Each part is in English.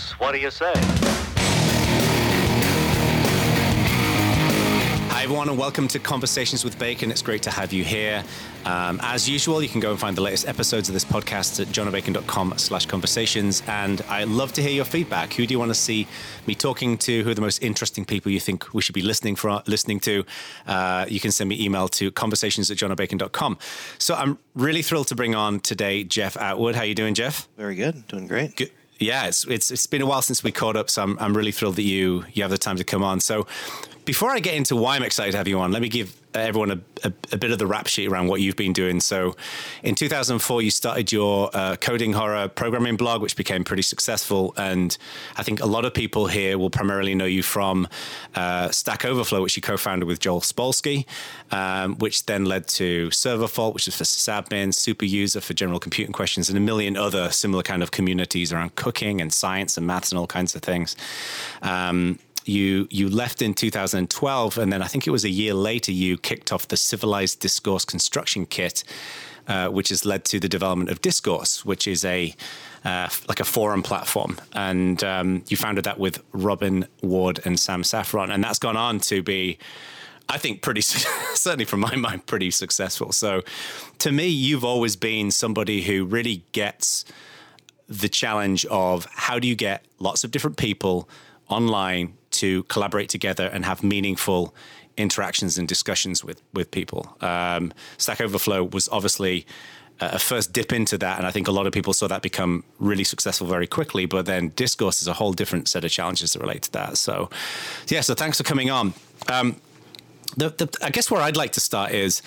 Folks, what do you say? Hi, everyone, and welcome to Conversations with Bacon. It's great to have you here. Um, as usual, you can go and find the latest episodes of this podcast at johnobacon.com slash conversations. And I love to hear your feedback. Who do you want to see me talking to? Who are the most interesting people you think we should be listening for listening to? Uh, you can send me email to conversations at johnobacon.com. So I'm really thrilled to bring on today Jeff Atwood. How are you doing, Jeff? Very good. Doing great. Good. Yeah, it's, it's it's been a while since we caught up, so I'm I'm really thrilled that you you have the time to come on. So before I get into why I'm excited to have you on, let me give everyone a, a, a, bit of the rap sheet around what you've been doing. So, in 2004, you started your uh, coding horror programming blog, which became pretty successful. And I think a lot of people here will primarily know you from uh, Stack Overflow, which you co founded with Joel Spolsky, um, which then led to Server Fault, which is for sysadmin, Super User for general computing questions, and a million other similar kind of communities around cooking and science and maths and all kinds of things. Um, you you left in 2012, and then I think it was a year later you kicked off the Civilized Discourse Construction Kit, uh, which has led to the development of Discourse, which is a uh, like a forum platform, and um, you founded that with Robin Ward and Sam Saffron, and that's gone on to be. I think pretty certainly from my mind pretty successful. So to me you've always been somebody who really gets the challenge of how do you get lots of different people online to collaborate together and have meaningful interactions and discussions with with people. Um, Stack Overflow was obviously a first dip into that, and I think a lot of people saw that become really successful very quickly. But then discourse is a whole different set of challenges that relate to that. So, yeah. So thanks for coming on. Um, the, the, I guess where I'd like to start is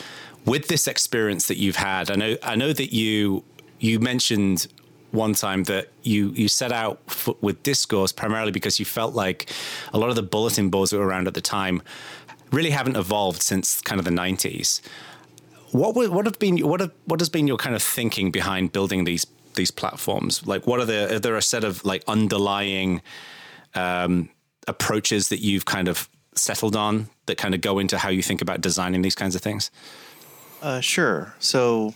with this experience that you've had. I know I know that you you mentioned one time that you you set out f- with discourse primarily because you felt like a lot of the bulletin boards that were around at the time really haven't evolved since kind of the 90s. What what have been what have, what has been your kind of thinking behind building these these platforms? Like, what are the are there a set of like underlying um, approaches that you've kind of settled on that kind of go into how you think about designing these kinds of things? Uh, sure. So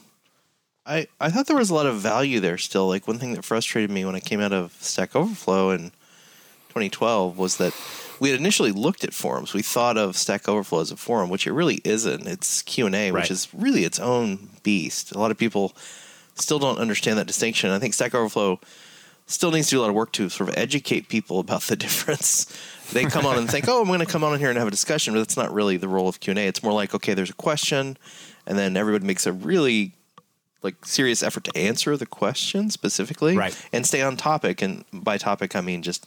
I, I thought there was a lot of value there still. Like one thing that frustrated me when I came out of Stack Overflow in 2012 was that we had initially looked at forums. We thought of Stack Overflow as a forum, which it really isn't. It's Q and A, which is really its own beast. A lot of people still don't understand that distinction. I think Stack Overflow still needs to do a lot of work to sort of educate people about the difference. They come on and think, "Oh, I'm going to come on here and have a discussion," but that's not really the role of Q and A. It's more like, okay, there's a question, and then everybody makes a really like serious effort to answer the question specifically, right? And stay on topic. And by topic, I mean just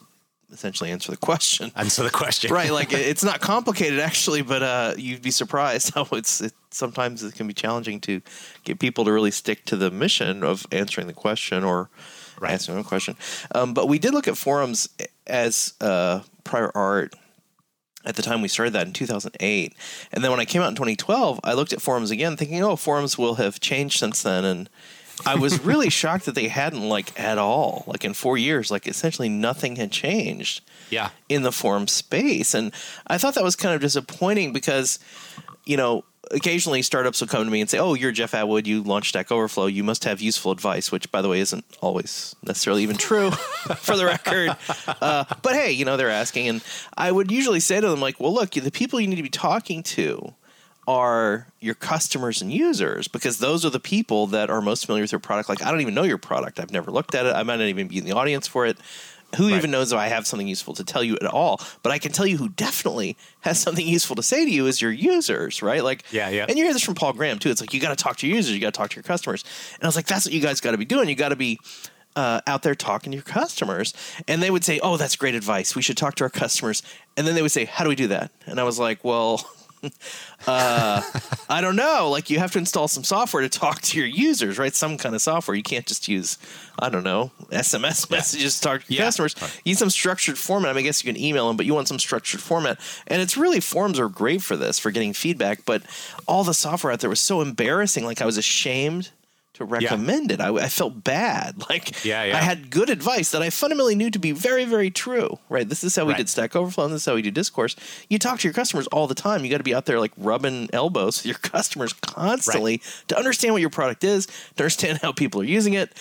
essentially answer the question. Answer the question, right? Like it's not complicated actually, but uh, you'd be surprised how it's it, sometimes it can be challenging to get people to really stick to the mission of answering the question or right. answering a question. Um, but we did look at forums as uh, prior art at the time we started that in 2008. And then when I came out in 2012, I looked at forums again thinking, oh, forums will have changed since then. And I was really shocked that they hadn't like at all. Like in 4 years, like essentially nothing had changed. Yeah. In the forum space. And I thought that was kind of disappointing because you know, occasionally startups will come to me and say, "Oh, you're Jeff Atwood. You launched Stack Overflow. You must have useful advice," which, by the way, isn't always necessarily even true, for the record. Uh, but hey, you know, they're asking, and I would usually say to them, like, "Well, look, the people you need to be talking to." Are your customers and users because those are the people that are most familiar with your product. Like, I don't even know your product. I've never looked at it. I might not even be in the audience for it who right. even knows if I have something useful to tell you at all? But I can tell you who definitely has something useful to say to you is your users, right? Like, yeah, yeah. And you hear this from Paul Graham too. It's like you got to talk to your users, you got to talk to your customers. And I was like, that's what you guys got to be doing. You got to be uh, out there talking to your customers. And they would say, oh, that's great advice. We should talk to our customers. And then they would say, how do we do that? And I was like, well. Uh, I don't know. Like you have to install some software to talk to your users, right? Some kind of software. You can't just use, I don't know, SMS messages to talk to your yeah. customers. You need some structured format. I, mean, I guess you can email them, but you want some structured format. And it's really forums are great for this, for getting feedback. But all the software out there was so embarrassing. Like I was ashamed to recommend it. I, I felt bad. Like Yeah, yeah. I had good advice that I fundamentally knew to be very, very true. Right. This is how we Right. did Stack Overflow and this is how we do discourse. You talk to your customers all the time. You got to be out there like rubbing elbows with your customers constantly to understand what your product is, to understand how people are using it,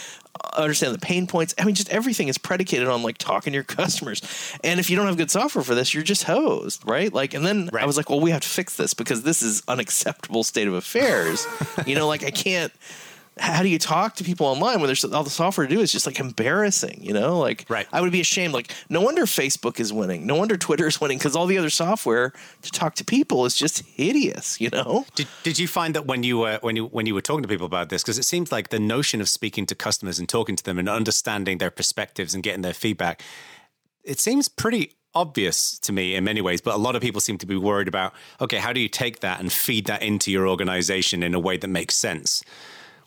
uh, understand the pain points. I mean, just everything is predicated on like talking to your customers. And if you don't have good software for this, you're just hosed, right? Like, and then I was like, well, we have to fix this because this is unacceptable state of affairs. you know, like I can't. How do you talk to people online when there's all the software to do is just like embarrassing, you know? Like, Right. I would be ashamed. Like, no wonder Facebook is winning. No wonder Twitter is winning because all the other software to talk to people is just hideous, you know? Did, did you find that when you were when you when you were talking to people about this, because it seems like the notion of speaking to customers and talking to them and understanding their perspectives and getting their feedback, it seems pretty obvious to me in many ways. But a lot of people seem to be worried about okay, how do you take that and feed that into your organization in a way that makes sense?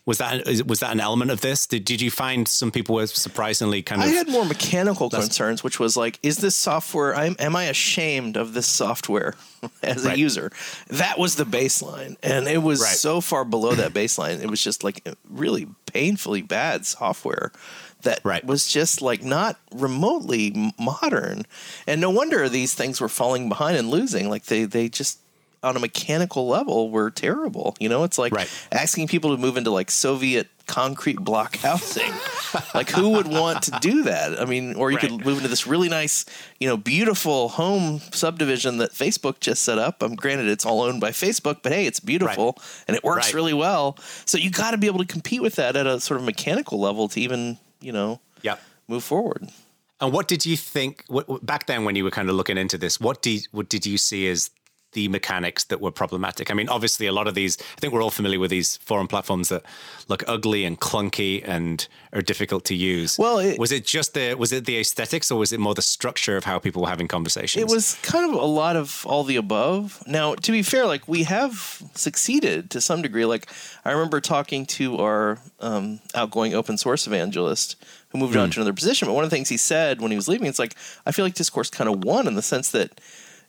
Was that was that an element of this? Did did you find some people were surprisingly kind of I had more mechanical concerns, which was like, is this software? I'm, am I ashamed of this software as a Right. user? That was the baseline, and it was Right. so far below that baseline. It was just like really painfully bad software that Right. was just like not remotely modern, and no wonder these things were falling behind and losing. Like they they just on a mechanical level were terrible. You know, it's like Right. asking people to move into like Soviet concrete block housing. like who would want to do that? I mean, or you Right. could move into this really nice, you know, beautiful home subdivision that Facebook just set up. Um, granted, it's all owned by Facebook, but hey, it's beautiful and it works Right. really well. So you got to be able to compete with that at a sort of mechanical level to even, you know, yeah. move forward. And what did you think what- back then when you were kind of looking into this? What did what did you see as the mechanics that were problematic? I mean, obviously, a lot of these. I think we're all familiar with these forum platforms that look ugly and clunky and are difficult to use. Well, it- was it just the was it the aesthetics or was it more the structure of how people were having conversations? It was kind of a lot of all the above. Now, to be fair, like we have succeeded to some degree. Like I remember talking to our um, outgoing open source evangelist who moved on to another position. But one of the things he said when he was leaving, it's like I feel like discourse kind of won in the sense that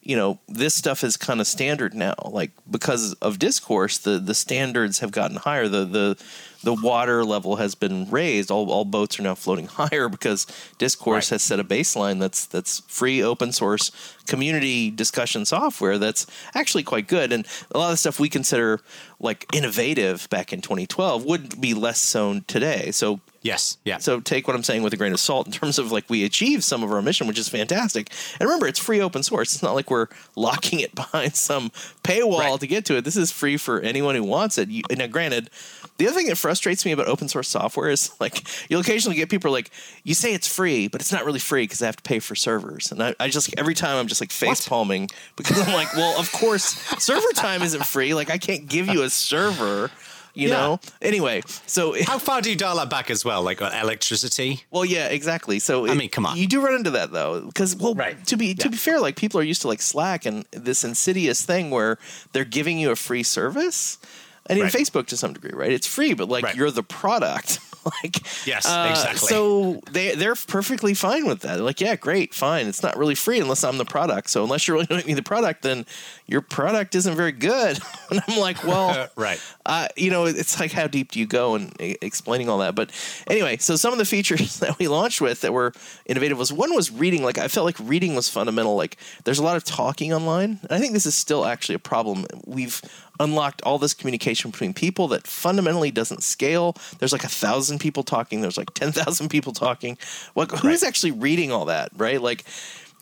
you know this stuff is kind of standard now. Like because of discourse, the the standards have gotten higher. The the the water level has been raised. All, all boats are now floating higher because discourse Right. has set a baseline that's that's free open source community discussion software that's actually quite good and a lot of the stuff we consider like innovative back in 2012 would be less so today so yes, yeah. so take what I'm saying with a grain of salt in terms of like we achieved some of our mission, which is fantastic. And remember, it's free open source. It's not like we're locking it behind some paywall Right. to get to it. This is free for anyone who wants it. You, now, granted, the other thing that frustrates me about open source software is like you'll occasionally get people like you say it's free, but it's not really free because I have to pay for servers. And I, I just every time I'm just like face palming because I'm like, well, of course, server time isn't free. Like I can't give you a server. You Yeah. know. Anyway, so how far do you dial that back as well? Like on electricity? well, yeah, exactly. So I mean, come on. you do run into that though, because well, Right. to be to be fair, like people are used to like Slack and this insidious thing where they're giving you a free service, and Right. Facebook to some degree, right? It's free, but like Right. you're the product. like Yes, uh, exactly. So they they're perfectly fine with that. They're like, yeah, great, fine. It's not really free unless I'm the product. So unless you're really making me the product, then your product isn't very good. and I'm like, well, right. uh, you know, it's like how deep do you go in explaining all that? But anyway, so some of the features that we launched with that were innovative was one was reading. Like I felt like reading was fundamental. Like there's a lot of talking online, and I think this is still actually a problem. We've unlocked all this communication between people that fundamentally doesn't scale. There's like a thousand people talking. There's like ten thousand people talking. Like who's Right. actually reading all that, right? Like.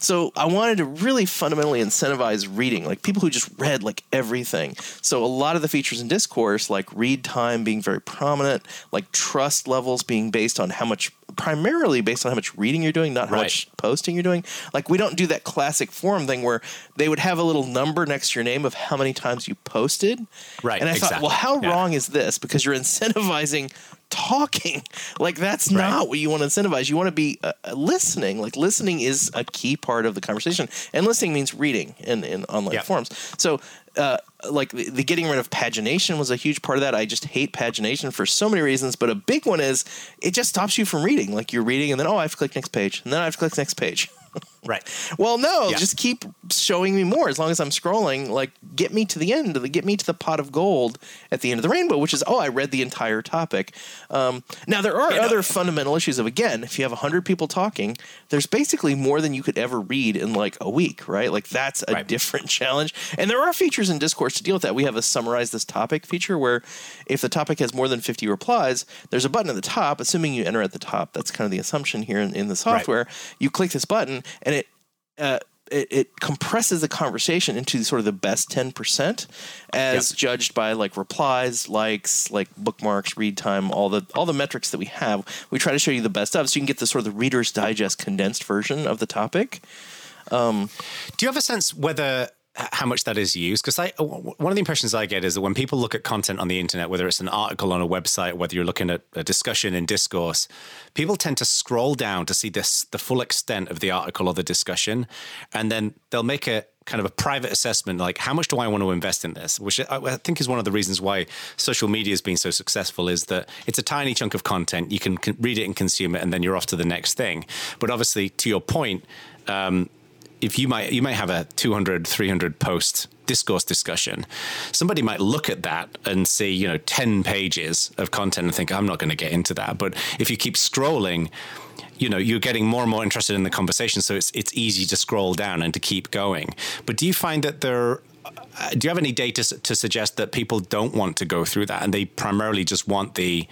So I wanted to really fundamentally incentivize reading, like people who just read like everything. So a lot of the features in discourse, like read time being very prominent, like trust levels being based on how much, primarily based on how much reading you're doing, not how Right. much posting you're doing. Like we don't do that classic forum thing where they would have a little number next to your name of how many times you posted. Right, And I thought, well, how Yeah. wrong is this? Because you're incentivizing talking. Like that's Right. not what you want to incentivize. You want to be uh, uh, listening. Like listening is a key part of the conversation, and listening means reading in in online forums. So. Uh, like the, the getting rid of pagination was a huge part of that. I just hate pagination for so many reasons, but a big one is it just stops you from reading. Like you're reading, and then oh, I have to click next page, and then I have to click next page. Right. Well, no, Yeah. just keep showing me more as long as I'm scrolling. Like, get me to the end, of the, get me to the pot of gold at the end of the rainbow, which is, oh, I read the entire topic. Um, now, there are other fundamental issues of, again, if you have 100 people talking, there's basically more than you could ever read in like a week, right? Like, that's a Right. different challenge. And there are features in Discourse to deal with that. We have a summarize this topic feature where if the topic has more than 50 replies, there's a button at the top, assuming you enter at the top. That's kind of the assumption here in, in the software. You click this button and uh, it, it compresses the conversation into sort of the best 10% as Yep. judged by like replies likes like bookmarks read time all the all the metrics that we have we try to show you the best of so you can get the sort of the reader's digest condensed version of the topic Do you have a sense whether how much that is used? Because I one of the impressions I get is that when people look at content on the internet, whether it's an article on a website, whether you're looking at a discussion in discourse, people tend to scroll down to see this the full extent of the article or the discussion, and then they'll make a kind of a private assessment like how much do I want to invest in this which I, think is one of the reasons why social media has been so successful is that it's a tiny chunk of content you can read it and consume it and then you're off to the next thing but obviously to your point um, if you might you might have a 200 300 post discourse discussion somebody might look at that and see you know 10 pages of content and think i'm not going to get into that. But if you keep scrolling you know you're getting more and more interested in the conversation so it's it's easy to scroll down and to keep going. But do you find that there uh, do you have any data to suggest that people don't want to go through that and they primarily just want the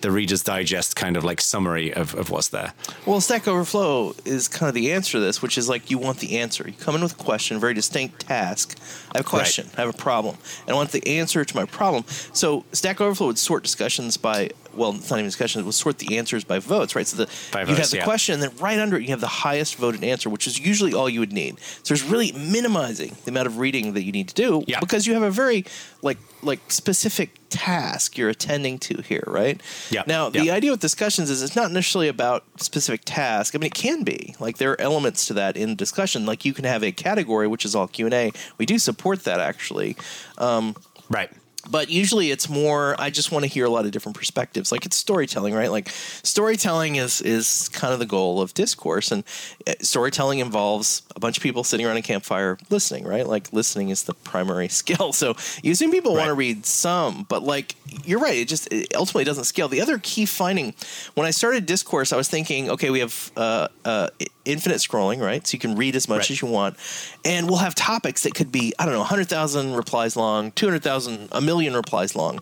the reader's digest kind of like summary of, of what's there Well, Stack Overflow is kind of the answer to this, which is like you want the answer. You come in with a question, very distinct task. I have a question, I have a problem, and I want the answer to my problem. So Stack Overflow would sort discussions by well, it's not even discussion. It would sort the answers by votes, right? So the By you votes, have the yeah. question, and then right under it you have the highest voted answer, which is usually all you would need. So there's really minimizing the amount of reading that you need to do Yeah. because you have a very like like specific task you're attending to here, right? Yeah. Now the Yeah. idea with discussions is it's not necessarily about specific task. I mean, it can be like there are elements to that in discussion. Like you can have a category which is all Q and A. We do support that actually, um, right but usually it's more. I just want to hear a lot of different perspectives. Like it's storytelling, right? Like storytelling is is kind of the goal of discourse, and uh, storytelling involves a bunch of people sitting around a campfire listening, right? Like listening is the primary skill. So you assume people want to read some, but like you're right, it just it ultimately doesn't scale. The other key finding when I started discourse, I was thinking, okay, we have uh, uh, infinite scrolling, right? So you can read as much Right. as you want, and we'll have topics that could be I don't know, hundred thousand replies long, two hundred thousand, a million replies long,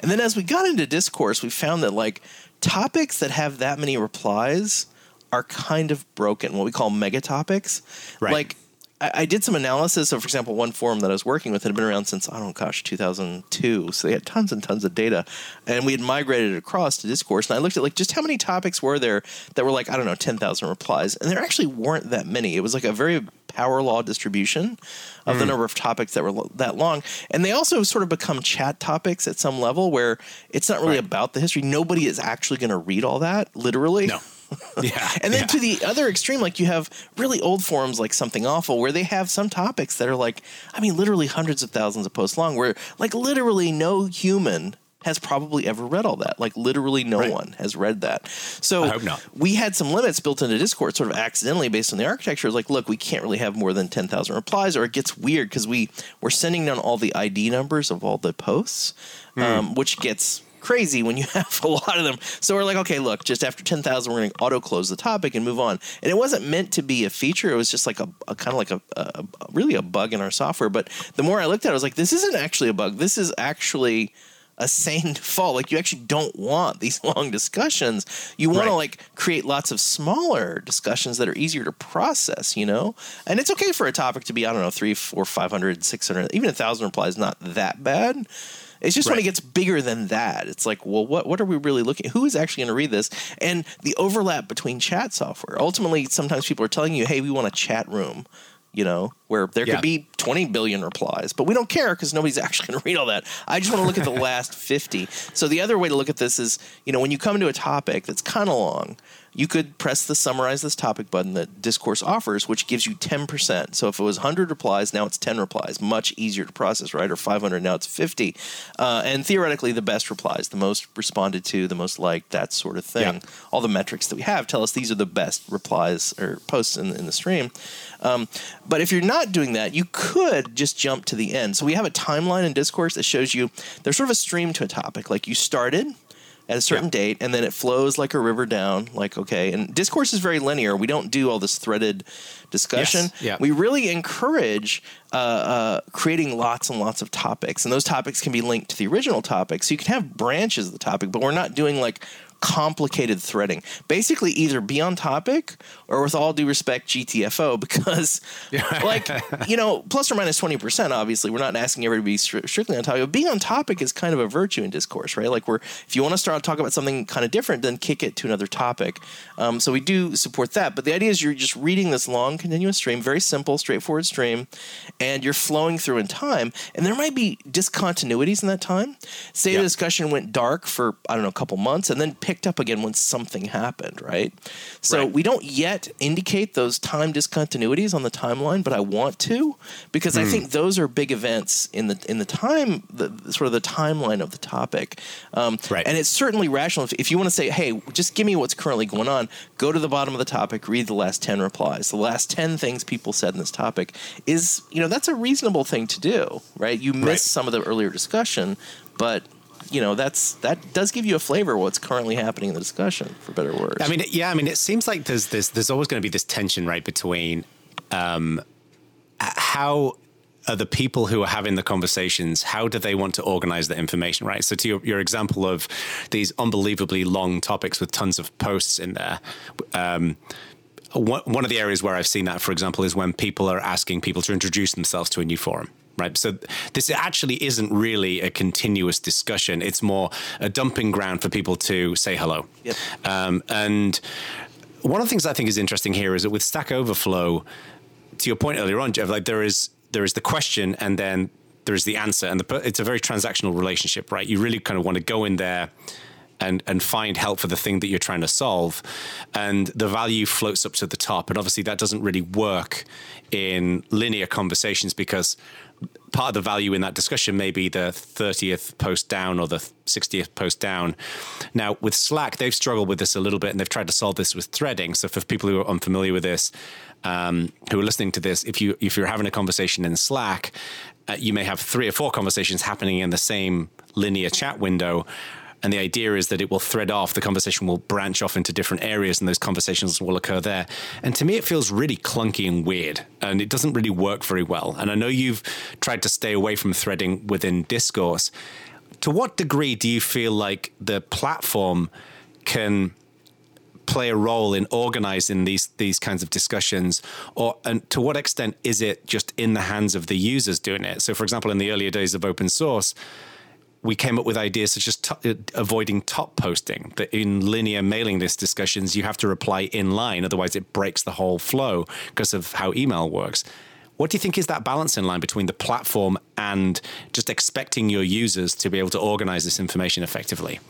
and then as we got into discourse, we found that like topics that have that many replies are kind of broken. What we call mega topics, Right. like. I I did some analysis of, for example, one forum that I was working with had been around since I don't know, gosh, 2002. So they had tons and tons of data, and we had migrated it across to Discourse. And I looked at like just how many topics were there that were like I don't know, 10,000 replies, and there actually weren't that many. It was like a very power law distribution of the hmm. number of topics that were lo- that long, and they also sort of become chat topics at some level where it's not really Right. about the history. Nobody is actually going to read all that literally. no yeah And then yeah. to the other extreme, like you have really old forums like Something Awful, where they have some topics that are like, I mean, literally hundreds of thousands of posts long, where like literally no human has probably ever read all that. Like literally no Right. one has read that. So I hope not. we had some limits built into Discourse sort of accidentally based on the architecture. It's like, look, we can't really have more than 10,000 replies or it gets weird because we, we're sending down all the ID numbers of all the posts, Hmm. um, which gets crazy when you have a lot of them. So we're like, okay, look, just after 10,000, we're going to auto close the topic and move on. And it wasn't meant to be a feature. It was just like a, a kind of like a, a, really a bug in our software. But the more I looked at it, I was like, this isn't actually a bug. This is actually a sane default. Like you actually don't want these long discussions. You want to like create lots of smaller discussions that are easier to process, you know? And it's okay for a topic to be, I don't know, three, four, 500, 600, even a thousand replies, not that bad. It's just when it gets bigger than that, it's like, well, what what are we really looking? Who is actually going to read this? And the overlap between chat software. Ultimately, sometimes people are telling you, "Hey, we want a chat room," you know, where there Yeah. could be 20 billion replies, but we don't care because nobody's actually going to read all that. I just want to look at the last 50. So the other way to look at this is, you know, when you come into a topic that's kind of long, you could press the summarize this topic button that Discourse offers, which gives you 10%. So if it was 100 replies, now it's 10 replies. Much easier to process, right? Or 500, now it's 50. Uh, and theoretically, the best replies, the most responded to, the most liked, that sort of thing. Yeah. All the metrics that we have tell us these are the best replies or posts in, in the stream. Um, but if you're not doing that, you could just jump to the end. So we have a timeline in Discourse that shows you there's sort of a stream to a topic. Like you started at a certain yeah. date and then it flows like a river down like okay and discourse is very linear we don't do all this threaded discussion yes. yeah. we really encourage uh, uh, creating lots and lots of topics and those topics can be linked to the original topic so you can have branches of the topic but we're not doing like complicated threading. Basically, either be on topic or, with all due respect, GTFO, because, like, you know, plus or minus 20%, obviously, we're not asking everybody to be strictly on topic. But being on topic is kind of a virtue in discourse, right? Like, we're, if you want to start talking about something kind of different, then kick it to another topic. Um, so we do support that. But the idea is you're just reading this long, continuous stream, very simple, straightforward stream, and you're flowing through in time. And there might be discontinuities in that time. Say yep. the discussion went dark for, I don't know, a couple months, and then picked up again when something happened, right? So right. we don't yet indicate those time discontinuities on the timeline, but I want to because mm. I hmm. think those are big events in the in the time, the sort of the timeline of the topic. Um, right. And it's certainly rational if, if you want to say, hey, just give me what's currently going on. Go to the bottom of the topic, read the last ten replies, the last ten things people said in this topic. Is you know that's a reasonable thing to do, right? You miss right. some of the earlier discussion, but you know that's that does give you a flavor of what's currently happening in the discussion for better words i mean yeah i mean it seems like there's there's there's always going to be this tension right between um, how are the people who are having the conversations how do they want to organize the information right? So to your, your example of these unbelievably long topics with tons of posts in there um, one of the areas where I've seen that, for example, is when people are asking people to introduce themselves to a new forum right? So this actually isn't really a continuous discussion. It's more a dumping ground for people to say hello. Yep. Um, and one of the things I think is interesting here is that with Stack Overflow, to your point earlier on, Jeff, like there is there is the question and then there is the answer, and the, it's a very transactional relationship, right? You really kind of want to go in there and and find help for the thing that you're trying to solve and the value floats up to the top and obviously that doesn't really work in linear conversations because part of the value in that discussion may be the 30th post down or the 60th post down. Now, with Slack, they've struggled with this a little bit and they've tried to solve this with threading. So, for people who are unfamiliar with this, um, who are listening to this, if you if you're having a conversation in Slack, uh, you may have three or four conversations happening in the same linear chat window. And the idea is that it will thread off, the conversation will branch off into different areas, and those conversations will occur there. And to me, it feels really clunky and weird, and it doesn't really work very well. And I know you've tried to stay away from threading within discourse. To what degree do you feel like the platform can play a role in organizing these these kinds of discussions or and to what extent is it just in the hands of the users doing it so for example in the earlier days of open source we came up with ideas such as avoiding top posting. That in linear mailing list discussions, you have to reply in line, otherwise it breaks the whole flow because of how email works. What do you think is that balance in line between the platform and just expecting your users to be able to organize this information effectively?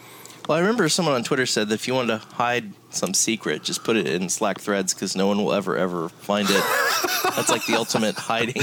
Well, I remember someone on Twitter said that if you wanted to hide some secret, just put it in Slack threads because no one will ever, ever find it. That's like the ultimate hiding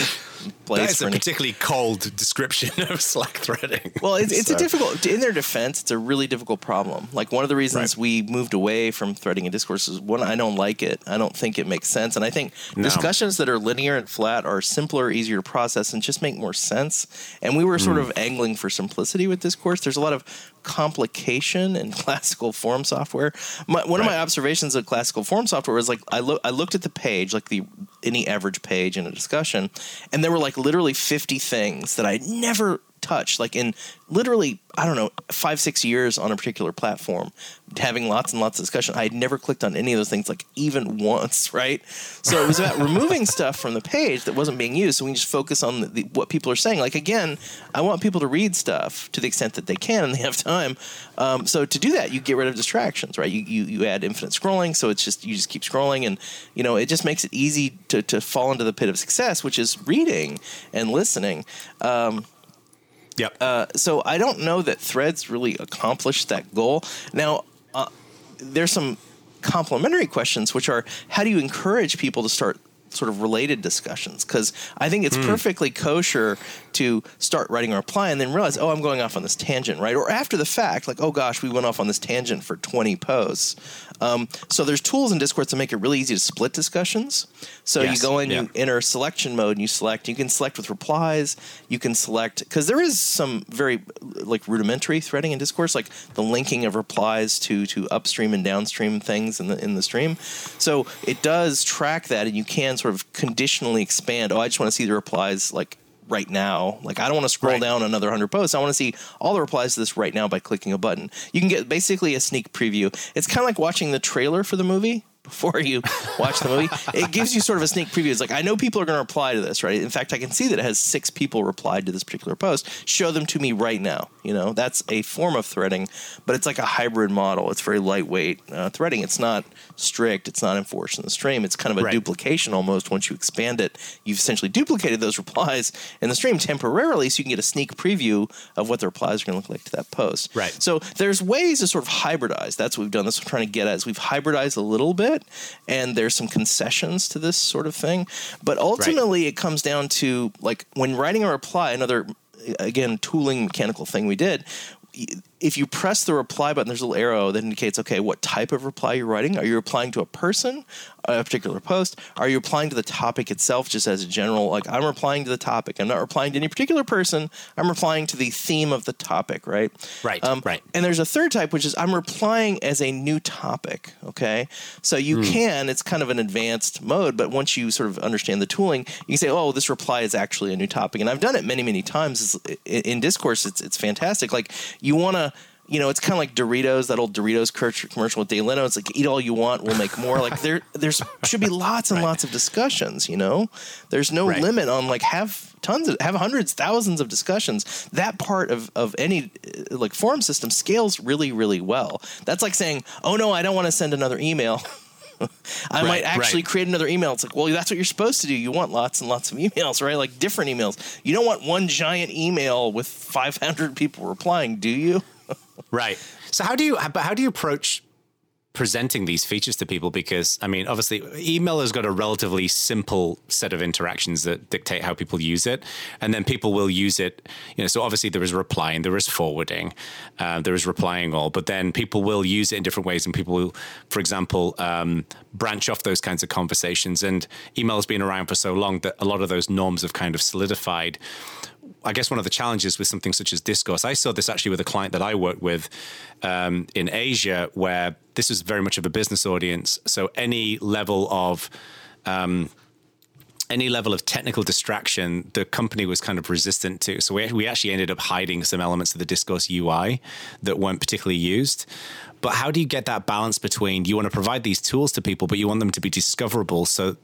place. That is a any... particularly cold description of Slack threading. Well, it's, it's so. a difficult. In their defense, it's a really difficult problem. Like one of the reasons right. we moved away from threading in discourse is one, I don't like it. I don't think it makes sense, and I think no. discussions that are linear and flat are simpler, easier to process, and just make more sense. And we were sort mm. of angling for simplicity with discourse. There's a lot of complication in classical forum software. My, one right. of my observations of classical forum software was like I look I looked at the page, like the any average page in a discussion, and there were like literally 50 things that I never touched, like in literally, I don't know, five, six years on a particular platform, having lots and lots of discussion. I had never clicked on any of those things, like even once, right? So it was about removing stuff from the page that wasn't being used. So we can just focus on the, the, what people are saying. Like, again, I want people to read stuff to the extent that they can and they have time. Um, so to do that, you get rid of distractions, right? You, you, you add infinite scrolling. So it's just, you just keep scrolling and, you know, it just makes it easy to, to fall into the pit of success, which is reading and listening. Um, Yep. Uh, so I don't know that Threads really accomplished that goal. Now, uh, there's some complementary questions, which are how do you encourage people to start sort of related discussions because I think it's mm. perfectly kosher to start writing a reply and then realize, oh, I'm going off on this tangent, right? Or after the fact, like, oh gosh, we went off on this tangent for 20 posts. Um, so there's tools in Discourse to make it really easy to split discussions. So yes. you go in, yeah. you enter selection mode, and you select. You can select with replies. You can select because there is some very like rudimentary threading in Discourse, like the linking of replies to to upstream and downstream things in the in the stream. So it does track that, and you can sort of conditionally expand. Oh, I just want to see the replies like right now. Like I don't want to scroll right. down another 100 posts. I want to see all the replies to this right now by clicking a button. You can get basically a sneak preview. It's kind of like watching the trailer for the movie before you watch the movie. it gives you sort of a sneak preview. It's like I know people are going to reply to this, right? In fact, I can see that it has six people replied to this particular post. Show them to me right now. You know, that's a form of threading, but it's like a hybrid model. It's very lightweight uh, threading. It's not strict. It's not enforced in the stream. It's kind of a right. duplication almost. Once you expand it, you've essentially duplicated those replies in the stream temporarily, so you can get a sneak preview of what the replies are going to look like to that post. Right. So there's ways to sort of hybridize. That's what we've done. That's what I'm trying to get at. Is we've hybridized a little bit it, and there's some concessions to this sort of thing. But ultimately, right. it comes down to like when writing a reply, another again tooling mechanical thing we did if you press the reply button, there's a little arrow that indicates, okay, what type of reply you're writing. Are you replying to a person, a particular post? Are you replying to the topic itself, just as a general, like I'm replying to the topic. I'm not replying to any particular person. I'm replying to the theme of the topic, right? Right. Um, right. And there's a third type, which is I'm replying as a new topic. Okay. So you mm. can, it's kind of an advanced mode, but once you sort of understand the tooling, you can say, oh, this reply is actually a new topic. And I've done it many, many times in discourse. It's, it's fantastic. Like you want to, you know, it's kind of like Doritos, that old Doritos commercial with Jay Leno. It's like eat all you want, we'll make more. Like there, there's should be lots and right. lots of discussions. You know, there's no right. limit on like have tons of have hundreds, thousands of discussions. That part of of any uh, like forum system scales really, really well. That's like saying, oh no, I don't want to send another email. I right, might actually right. create another email. It's like, well, that's what you're supposed to do. You want lots and lots of emails, right? Like different emails. You don't want one giant email with 500 people replying, do you? right. So how do you how do you approach presenting these features to people because I mean, obviously, email has got a relatively simple set of interactions that dictate how people use it, and then people will use it. You know, so obviously there is replying, there is forwarding, uh, there is replying all, but then people will use it in different ways, and people will, for example, um, branch off those kinds of conversations. And email has been around for so long that a lot of those norms have kind of solidified. I guess one of the challenges with something such as discourse, I saw this actually with a client that I worked with um, in Asia, where this was very much of a business audience. So any level of um, any level of technical distraction, the company was kind of resistant to. So we, we actually ended up hiding some elements of the discourse UI that weren't particularly used. But how do you get that balance between you want to provide these tools to people, but you want them to be discoverable so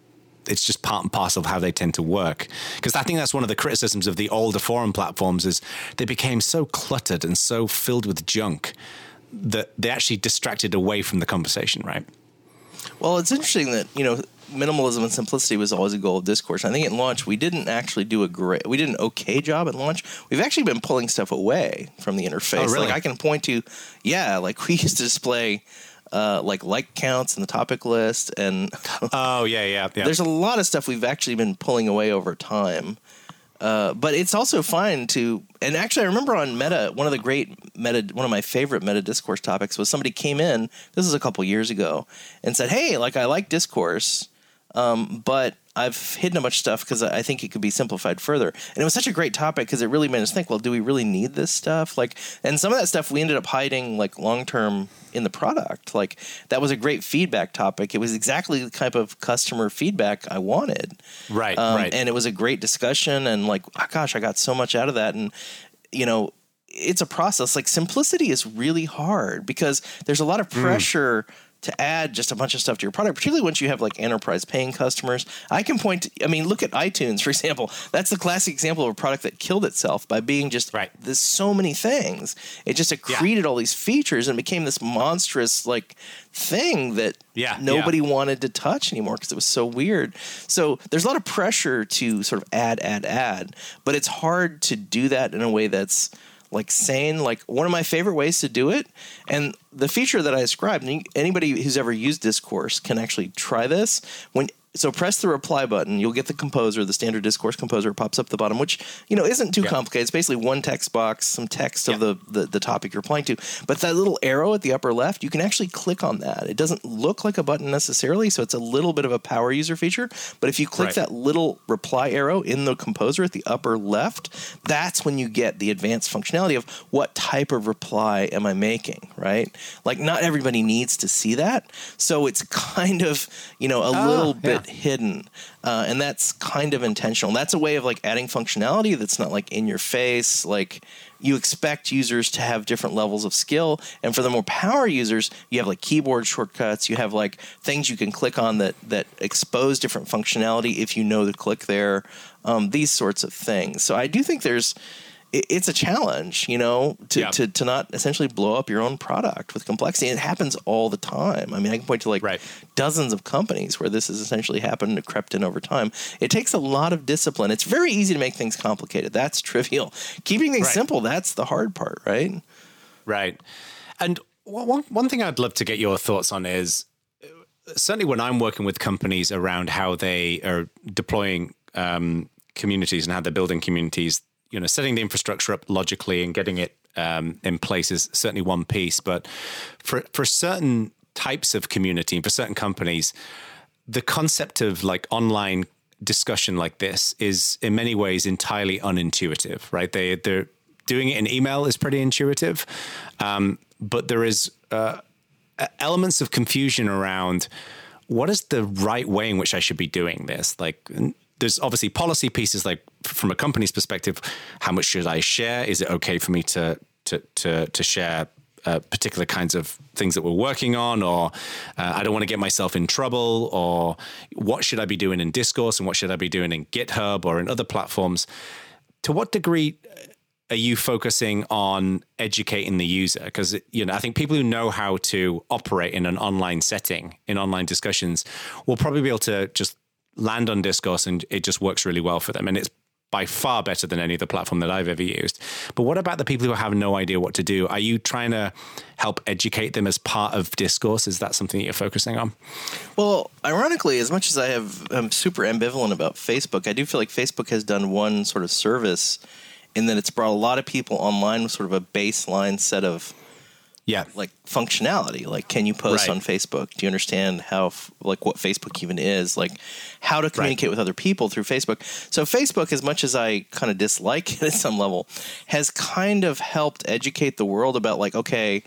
it's just part and parcel of how they tend to work. Because I think that's one of the criticisms of the older forum platforms is they became so cluttered and so filled with junk that they actually distracted away from the conversation, right? Well, it's interesting that, you know, minimalism and simplicity was always a goal of discourse. I think at launch we didn't actually do a great, we did an okay job at launch. We've actually been pulling stuff away from the interface. Oh, really? Like I can point to, yeah, like we used to display uh, like like counts in the topic list, and oh yeah, yeah, yeah. There's a lot of stuff we've actually been pulling away over time. Uh, but it's also fine to, and actually, I remember on Meta, one of the great Meta, one of my favorite Meta discourse topics was somebody came in. This is a couple years ago, and said, "Hey, like I like discourse, um, but I've hidden a bunch of stuff because I think it could be simplified further. And it was such a great topic because it really made us think, well, do we really need this stuff? Like, and some of that stuff we ended up hiding like long term in the product. Like, that was a great feedback topic. It was exactly the type of customer feedback I wanted. Right. Um, right. And it was a great discussion. And like, oh, gosh, I got so much out of that. And, you know, it's a process. Like, simplicity is really hard because there's a lot of hmm. pressure. Mm to add just a bunch of stuff to your product, particularly once you have like enterprise paying customers. I can point to, I mean, look at iTunes, for example. That's the classic example of a product that killed itself by being just right. there's so many things. It just accreted yeah. all these features and became this monstrous like thing that yeah, nobody yeah. wanted to touch anymore because it was so weird. So there's a lot of pressure to sort of add, add, add, but it's hard to do that in a way that's like sane. Like one of my favorite ways to do it, and the feature that I described. Anybody who's ever used Discourse can actually try this. When so press the reply button. You'll get the composer, the standard discourse composer pops up at the bottom, which you know isn't too yeah. complicated. It's basically one text box, some text yeah. of the, the, the topic you're replying to. But that little arrow at the upper left, you can actually click on that. It doesn't look like a button necessarily, so it's a little bit of a power user feature. But if you click right. that little reply arrow in the composer at the upper left, that's when you get the advanced functionality of what type of reply am I making, right? Like not everybody needs to see that, so it's kind of you know a oh, little bit hidden, uh, and that's kind of intentional. That's a way of like adding functionality that's not like in your face. Like you expect users to have different levels of skill, and for the more power users, you have like keyboard shortcuts. You have like things you can click on that that expose different functionality if you know to click there. Um, these sorts of things. So I do think there's it's a challenge, you know, to, yeah. to, to not essentially blow up your own product with complexity. It happens all the time. I mean, I can point to like right. dozens of companies where this has essentially happened and crept in over time. It takes a lot of discipline. It's very easy to make things complicated. That's trivial. Keeping things right. simple, that's the hard part, right? Right. And one, one thing I'd love to get your thoughts on is certainly when I'm working with companies around how they are deploying um, communities and how they're building communities you know, setting the infrastructure up logically and getting it um, in place is certainly one piece. But for for certain types of community and for certain companies, the concept of like online discussion like this is in many ways entirely unintuitive, right? They they're doing it in email is pretty intuitive, um, but there is uh, elements of confusion around what is the right way in which I should be doing this. Like there's obviously policy pieces like from a company's perspective, how much should I share? Is it okay for me to to to to share uh, particular kinds of things that we're working on, or uh, I don't want to get myself in trouble, or what should I be doing in Discourse and what should I be doing in GitHub or in other platforms? To what degree are you focusing on educating the user? Because you know, I think people who know how to operate in an online setting, in online discussions, will probably be able to just land on Discourse and it just works really well for them. And it's by far better than any other platform that I've ever used. But what about the people who have no idea what to do? Are you trying to help educate them as part of discourse? Is that something that you're focusing on? Well, ironically, as much as I have, I'm super ambivalent about Facebook. I do feel like Facebook has done one sort of service in that it's brought a lot of people online with sort of a baseline set of yeah like functionality like can you post right. on facebook do you understand how like what facebook even is like how to communicate right. with other people through facebook so facebook as much as i kind of dislike it at some level has kind of helped educate the world about like okay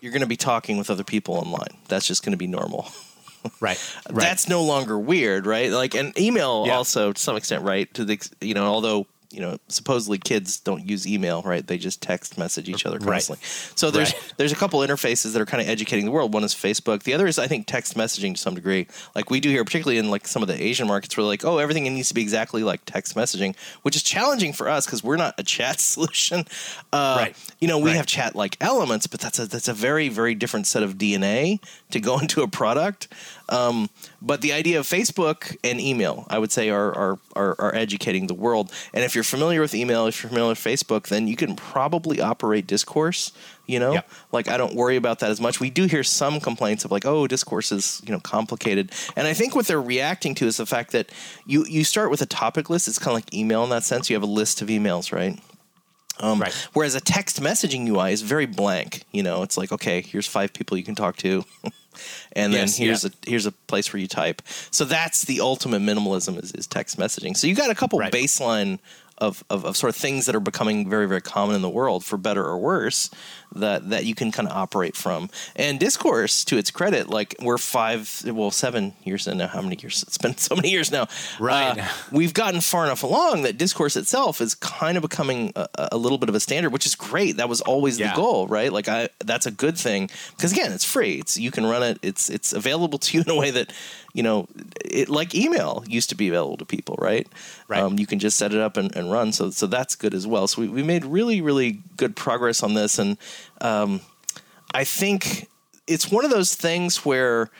you're going to be talking with other people online that's just going to be normal right, right. That's no longer weird, right? Like, an email yeah. also to some extent, right? To the you know, although you know, supposedly kids don't use email, right? They just text message each other constantly. Right. So there's right. there's a couple interfaces that are kind of educating the world. One is Facebook. The other is I think text messaging to some degree. Like we do here, particularly in like some of the Asian markets, where like, oh, everything needs to be exactly like text messaging, which is challenging for us because we're not a chat solution. Uh, right. You know, we right. have chat like elements, but that's a that's a very very different set of DNA to go into a product. Um, but the idea of Facebook and email, I would say, are, are, are are educating the world. And if you're familiar with email, if you're familiar with Facebook, then you can probably operate discourse. You know, yep. like I don't worry about that as much. We do hear some complaints of like, oh, discourse is you know complicated, and I think what they're reacting to is the fact that you you start with a topic list. It's kind of like email in that sense. You have a list of emails, right? Um, right. Whereas a text messaging UI is very blank. You know, it's like, okay, here's five people you can talk to. and then yes, here's yeah. a here's a place where you type. So that's the ultimate minimalism is, is text messaging. So you got a couple right. baseline of, of, of, sort of things that are becoming very very common in the world for better or worse that that you can kind of operate from. And discourse to its credit like we're five well seven years in now. How many years? It's been so many years now. Right. Uh, we've gotten far enough along that discourse itself is kind of becoming a, a little bit of a standard which is great. That was always yeah. the goal right? Like i that's a good thing. Because again it's free. It's you can run it. It's it's available to you in a way that you know, it like email used to be available to people, right? Right. Um, you can just set it up and, and, run. So so that's good as well. So we, we made really really good progress on this, and um, I think it's one of those things where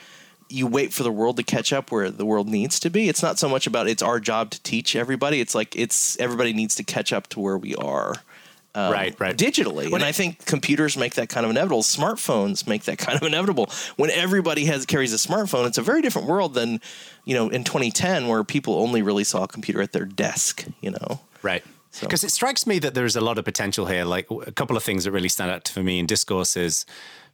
you wait for the world to catch up where the world needs to be. It's not so much about it's our job to teach everybody. It's like it's everybody needs to catch up to where we are. um, right, right. digitally. When and I think computers make that kind of inevitable. Smartphones make that kind of inevitable. When everybody has carries a smartphone, it's a very different world than you know in 2010 where people only really saw a computer at their desk. You know. Right. So- Because it strikes me that there's a lot of potential here. Like a couple of things that really stand out for me in discourse is,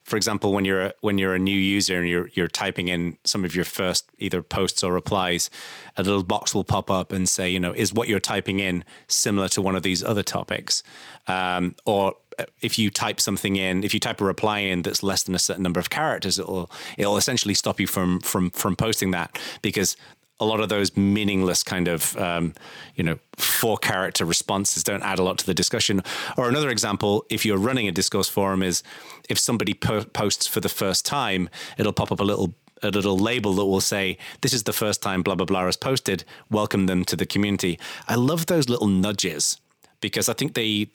for example, when you're a, when you're a new user and you're you're typing in some of your first either posts or replies, a little box will pop up and say, you know, is what you're typing in similar to one of these other topics, um, or if you type something in, if you type a reply in that's less than a certain number of characters, it'll it'll essentially stop you from from from posting that because a lot of those meaningless kind of um, you know four character responses don't add a lot to the discussion. Or another example if you're running a discourse forum is if somebody po- posts for the first time it'll pop up a little a little label that will say this is the first time blah blah blah has posted. Welcome them to the community. I love those little nudges because i think they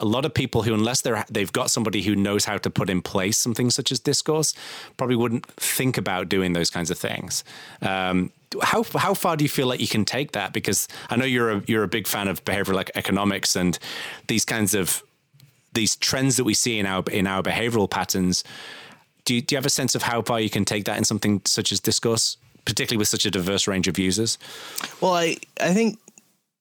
a lot of people who, unless they're they've got somebody who knows how to put in place something such as discourse, probably wouldn't think about doing those kinds of things. Um, how how far do you feel like you can take that? Because I know you're a you're a big fan of behavioral economics and these kinds of these trends that we see in our in our behavioral patterns. Do you, do you have a sense of how far you can take that in something such as discourse, particularly with such a diverse range of users? Well, I I think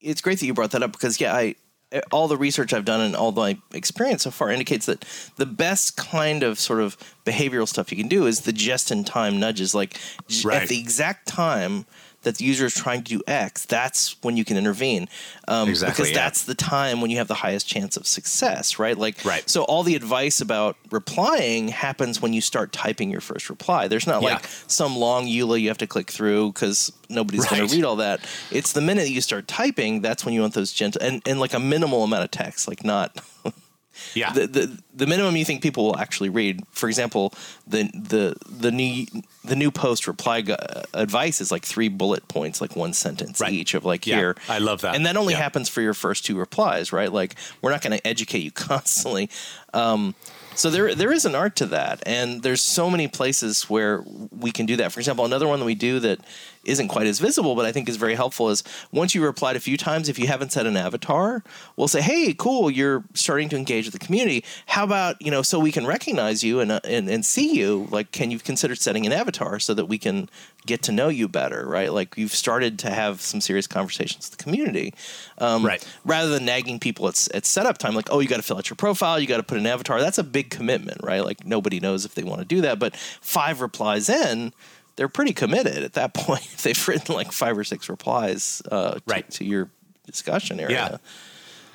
it's great that you brought that up because yeah, I Eh, all the research I've done and all my experience so far indicates that the best kind of sort of behavioral stuff you can do is the just in time nudges. Like Right. at the exact time that the user is trying to do X, that's when you can intervene. Um, Exactly, Because yeah. that's the time when you have the highest chance of success, right? Like, Right. so all the advice about replying happens when you start typing your first reply. There's not Yeah. like some long EULA you have to click through because nobody's going to read all that. It's the minute you start typing that's when you want those gentle and, and like a minimal amount of text, like not Yeah, the, the the minimum you think people will actually read. For example, the the the new the new post reply gu- advice is like three bullet points, like one sentence Right. each of like Yeah, here. I love that. and that only Yeah. happens for your first two replies, right? Like we're not going to educate you constantly. Um, so there there is an art to that, and there's so many places where we can do that. For example, another one that we do that isn't quite as visible, but I think is very helpful is once you replied a few times, if you haven't set an avatar, we'll say, "Hey, cool, you're starting to engage with the community. How about you know, so we can recognize you and uh, and, and see you? Like, can you consider setting an avatar so that we can get to know you better? Right? Like, you've started to have some serious conversations with the community, um, Right. Rather than nagging people at, at setup time, like, oh, you got to fill out your profile, you got to put an avatar. That's a big commitment, right? Like, nobody knows if they want to do that, but five replies in they're pretty committed at that point. They've written like five or six replies uh, to, Right. to your discussion area. Yeah.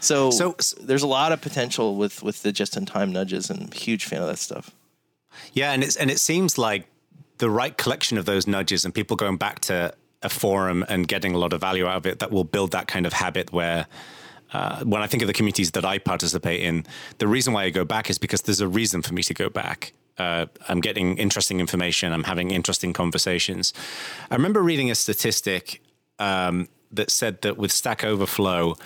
So, So- there's a lot of potential with with the just in time nudges, and huge fan of that stuff. Yeah, and it's and it seems like the right collection of those nudges and people going back to a forum and getting a lot of value out of it that will build that kind of habit where uh, when I think of the communities that I participate in, the reason why I go back is because there's a reason for me to go back. Uh, I'm getting interesting information. I'm having interesting conversations. I remember reading a statistic um, that said that with Stack Overflow,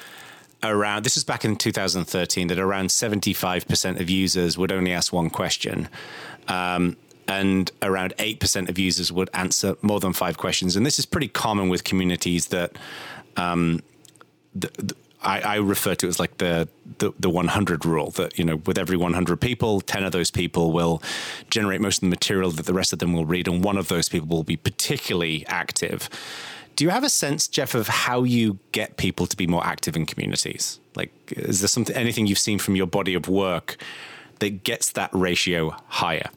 around this is back in 2013 that around 75% of users would only ask one question um, and around 8% of users would answer more than five questions and this is pretty common with communities that um, the, the, I, I refer to it as like the, the the 100 rule that you know with every 100 people 10 of those people will generate most of the material that the rest of them will read and one of those people will be particularly active do you have a sense, Jeff, of how you get people to be more active in communities? Like, is there something, anything you've seen from your body of work that gets that ratio higher?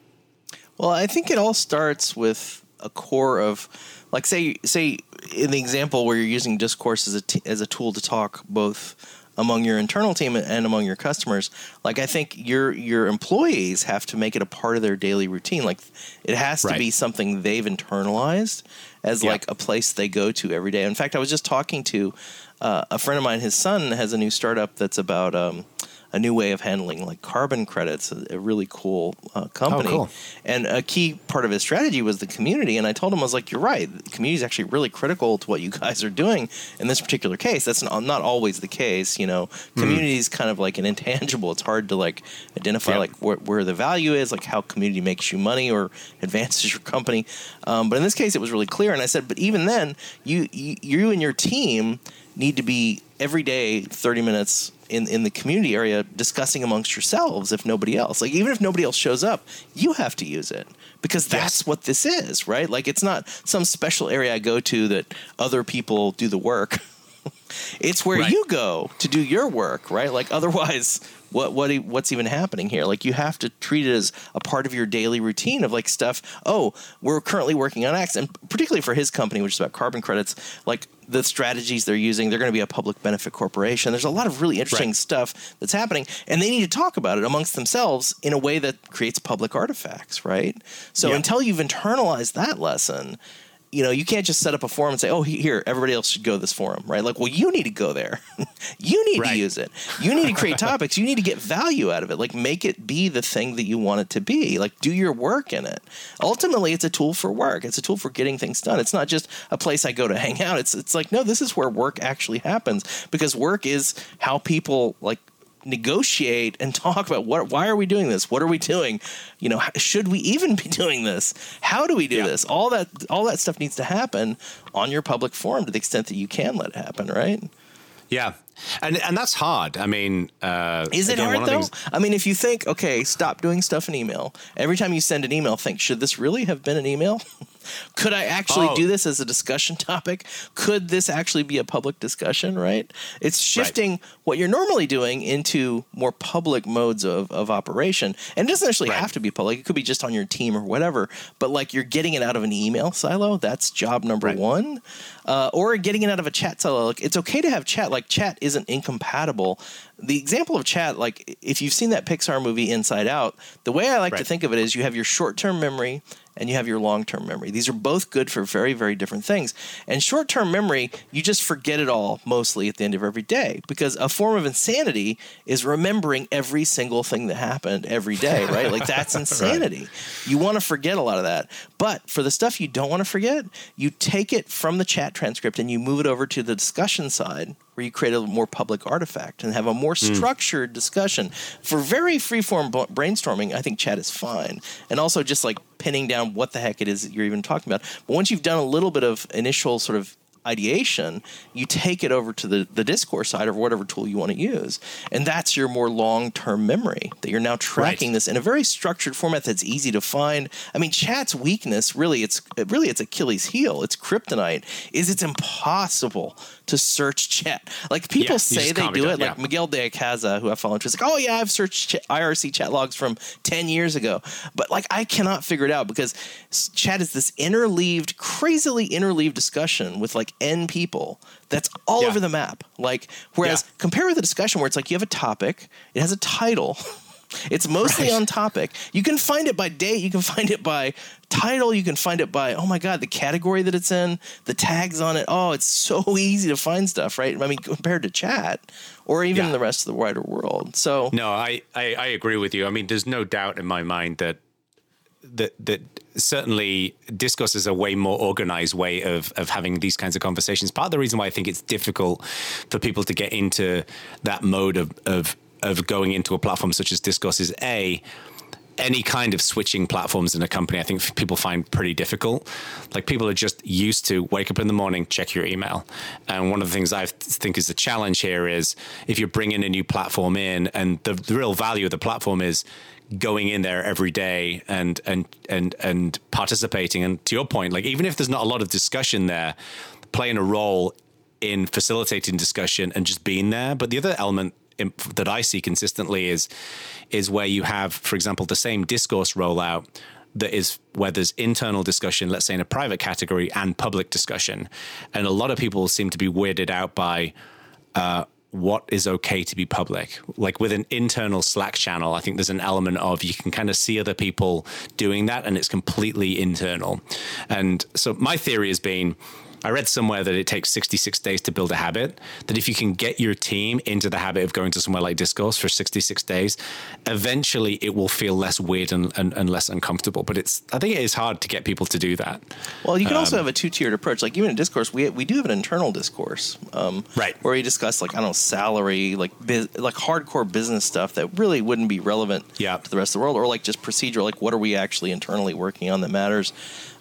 Well, I think it all starts with a core of, like, say, say in the example where you're using discourse as a t- as a tool to talk both among your internal team and among your customers. Like, I think your your employees have to make it a part of their daily routine. Like, it has to Right. be something they've internalized as Yeah. like a place they go to every day. In fact, I was just talking to uh, a friend of mine. His son has a new startup that's about. Um, a new way of handling like carbon credits, a, a really cool uh, company. cool. And a key part of his strategy was the community. And I told him, I was like, you're right. The community is actually really critical to what you guys are doing in this particular case. That's not, not always the case. You know, Hmm. community is kind of like an intangible. It's hard to like identify like where, where the value is, like how community makes you money or advances your company. Um, but in this case, it was really clear. And I said, but even then, you, you, you and your team need to be every day 30 minutes in in the community area discussing amongst yourselves if nobody else. Like even if nobody else shows up, you have to use it because that's Yes. what this is, right? Like it's not some special area I go to that other people do the work. it's where Right. you go to do your work, right? Like otherwise, what what what's even happening here? Like you have to treat it as a part of your daily routine of like stuff. Oh, we're currently working on X, and particularly for his company, which is about carbon credits. Like the strategies they're using, they're going to be a public benefit corporation. There's a lot of really interesting Right. stuff that's happening, and they need to talk about it amongst themselves in a way that creates public artifacts, right? So Yeah. until you've internalized that lesson, you know, you can't just set up a forum and say, "Oh, here, everybody else should go to this forum," right? Like, well, you need to go there. you need to use it. You need to create topics. You need to get value out of it. Like, make it be the thing that you want it to be. Like, do your work in it. Ultimately, it's a tool for work. It's a tool for getting things done. It's not just a place I go to hang out. It's it's like, no, this is where work actually happens because work is how people like negotiate and talk about what why are we doing this? What are we doing? You know should we even be doing this? How do we do Yeah. this? All that all that stuff needs to happen on your public forum to the extent that you can let it happen right? Yeah, and and that's hard. I mean, uh, is it again, hard one of the though? Things- i mean if you think okay stop doing stuff in email. Every time you send an email think should this really have been an email could i actually Oh. do this as a discussion topic? Could this actually be a public discussion right? It's shifting what you're normally doing into more public modes of, of operation. And it doesn't actually Right. have to be public. It could be just on your team or whatever. But like you're getting it out of an email silo. That's job number Right. one. Uh, or getting it out of a chat silo. Like it's okay to have chat. Like chat isn't incompatible the example of chat like if you've seen that pixar movie inside out the way i like to think of it is you have your short-term memory and you have your long-term memory. These are both good for very very different things. And short-term memory you just forget it all mostly at the end of every day because a form of insanity is remembering every single thing that happened every day right? Like that's insanity. You want to forget a lot of that. But for the stuff you don't want to forget you take it from the chat transcript and you move it over to the discussion side where you create a more public artifact and have a more hmm. structured discussion. For very freeform b- brainstorming, I think chat is fine. And also just like pinning down what the heck it is that you're even talking about. But once you've done a little bit of initial sort of ideation, you take it over to the, the discourse side or whatever tool you want to use. And that's your more long term memory that you're now tracking Right. this in a very structured format that's easy to find. I mean, chat's weakness really it's really it's Achilles heel. It's kryptonite. Is it's impossible to search chat. Like people Yeah, say they do it. Like yeah. Miguel de Icaza, who I follow is like, oh yeah, I've searched ch- IRC chat logs from ten years ago, but like I cannot figure it out because chat is this interleaved, crazily interleaved discussion with like n people that's all Yeah. over the map. Like whereas compare with a discussion where it's like you have a topic, it has a title. It's mostly Right. on topic. You can find it by date. You can find it by title. You can find it by oh my god, the category that it's in, the tags on it. Oh, it's so easy to find stuff, right? I mean, compared to chat or even Yeah. the rest of the wider world. So No, I, I, I agree with you. I mean, there's no doubt in my mind that that that certainly discourse is a way more organized way of of having these kinds of conversations. Part of the reason why I think it's difficult for people to get into that mode of of of going into a platform such as discourse is a any kind of switching platforms in a company, I think people find pretty difficult. Like people are just used to wake up in the morning, check your email. And one of the things I think is the challenge here is if you're bringing a new platform in, and the, the real value of the platform is going in there every day and and and and participating. And to your point, like even if there's not a lot of discussion there, playing a role in facilitating discussion and just being there. But the other element that I see consistently is is where you have, for example, the same discourse rollout that is where there's internal discussion, let's say in a private category, and public discussion. And a lot of people seem to be weirded out by uh, what is okay to be public. Like with an internal Slack channel, I think there's an element of you can kind of see other people doing that, and it's completely internal. And so my theory has been. I read somewhere that it takes 66 days to build a habit. That if you can get your team into the habit of going to somewhere like Discourse for 66 days, eventually it will feel less weird and, and, and less uncomfortable. But it's I think it is hard to get people to do that. Well, you can Um, also have a two-tiered approach. Like even in discourse, we we do have an internal discourse, um, Right. Where we discuss like I don't know salary, like biz, like hardcore business stuff that really wouldn't be relevant Yeah. to the rest of the world, or like just procedural, like what are we actually internally working on that matters.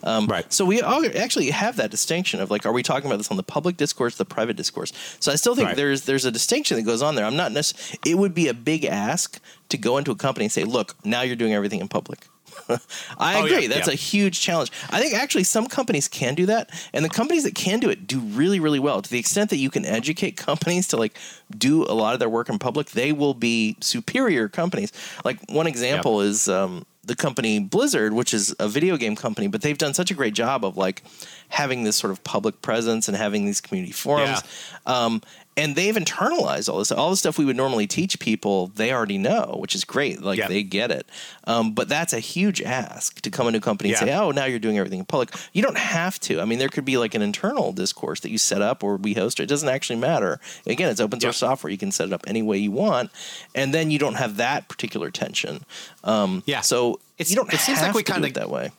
Um, Right. So we all actually have that distinction of of like, are we talking about this on the public discourse, the private discourse? So I still think Right. there's there's a distinction that goes on there. I'm not necessarily. It would be a big ask to go into a company and say, look, now you're doing everything in public. I Oh, agree. yeah, That's yeah. a huge challenge. I think actually some companies can do that, and the companies that can do it do really, really well. To the extent that you can educate companies to like do a lot of their work in public, they will be superior companies. Like one example is um, the company Blizzard, which is a video game company, but they've done such a great job of like having this sort of public presence and having these community forums. Um, and they've internalized all this. All the stuff we would normally teach people, they already know, which is great. Like Yeah. they get it. Um, but that's a huge ask to come into a company and Yeah. say, "Oh, now you're doing everything in public." You don't have to. I mean, there could be like an internal discourse that you set up or we host. It doesn't actually matter. Again, it's open source software. You can set it up any way you want, and then you don't have that particular tension. Um, Yeah. So It's- you don't. it seems like we kinda- that way.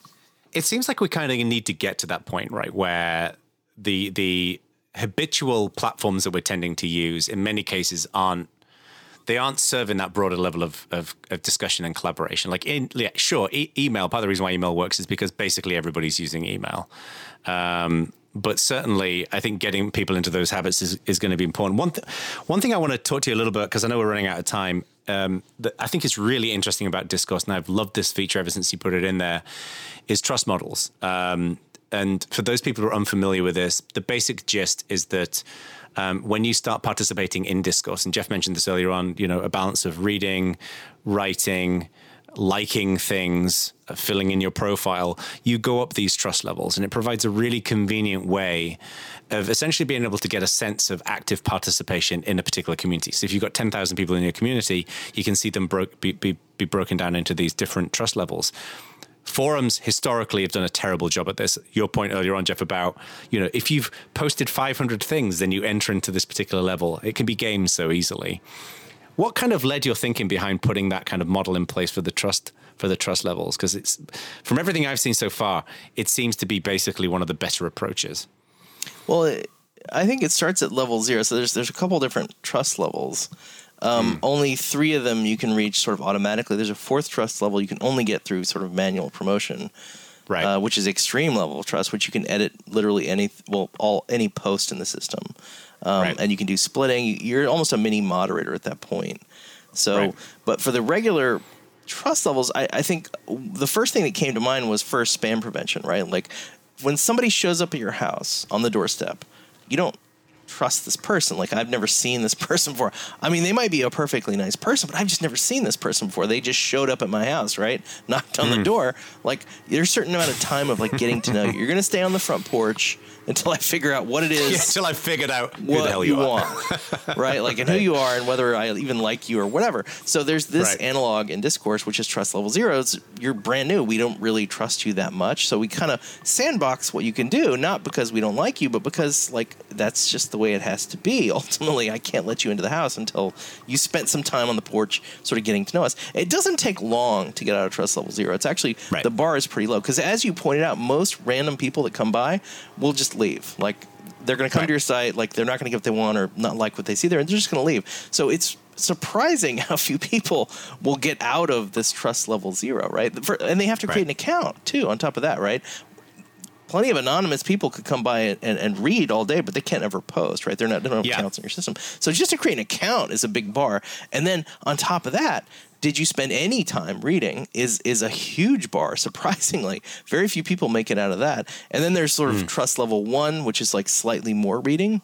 it seems like we kind of need to get to that point, right, where the the habitual platforms that we're tending to use in many cases aren't they aren't serving that broader level of, of, of discussion and collaboration. Like, in, yeah, sure, e- email. Part of the reason why email works is because basically everybody's using email. Um, but certainly, I think getting people into those habits is, is going to be important. One, th- one thing I want to talk to you a little bit because I know we're running out of time. Um, that I think is really interesting about Discourse, and I've loved this feature ever since you put it in there, is trust models. Um, and for those people who are unfamiliar with this, the basic gist is that um, when you start participating in discourse, and Jeff mentioned this earlier on, you know, a balance of reading, writing, liking things, uh, filling in your profile, you go up these trust levels, and it provides a really convenient way of essentially being able to get a sense of active participation in a particular community. So if you've got 10,000 people in your community, you can see them bro- be, be, be broken down into these different trust levels forums historically have done a terrible job at this. Your point earlier on, Jeff, about you know if you've posted 500 things, then you enter into this particular level. It can be gamed so easily. What kind of led your thinking behind putting that kind of model in place for the trust for the trust levels? Because it's from everything I've seen so far, it seems to be basically one of the better approaches. Well, it, I think it starts at level zero. So there's there's a couple different trust levels. Um, Only three of them you can reach sort of automatically. There's a fourth trust level you can only get through sort of manual promotion, Right. uh, which is extreme level of trust, which you can edit literally any well all any post in the system, um, Right. and you can do splitting. You're almost a mini moderator at that point. So, Right. but for the regular trust levels, I, I think the first thing that came to mind was first spam prevention, right? Like when somebody shows up at your house on the doorstep, you don't trust this person. Like I've never seen this person before. I mean, they might be a perfectly nice person, but I've just never seen this person before. They just showed up at my house, right? Knocked on Hmm. the door. Like there's a certain amount of time of like getting to know you. You're gonna stay on the front porch until I figure out what it is yeah, till I figured out who what the hell you, you, are. want, right? Like, and who you are, and whether I even like you or whatever. So there's this Right. analog in discourse, which is trust level zero. It's, you're brand new. We don't really trust you that much, so we kind of sandbox what you can do, not because we don't like you, but because like that's just the way it has to be. Ultimately, I can't let you into the house until you spent some time on the porch, sort of getting to know us. It doesn't take long to get out of trust level zero. It's actually Right. the bar is pretty low because, as you pointed out, most random people that come by will just leave. Like they're going to come Right. to your site, like they're not going to get what they want or not like what they see there, and they're just going to leave. So it's surprising how few people will get out of this trust level zero, right? For, and they have to create Right. an account too. On top of that, right? Plenty of anonymous people could come by and, and, and read all day, but they can't ever post, right? They're not they don't have Yeah. accounts in your system. So just to create an account is a big bar. And then on top of that, did you spend any time reading is is a huge bar surprisingly very few people make it out of that and then there's Hmm. sort of trust level one which is like slightly more reading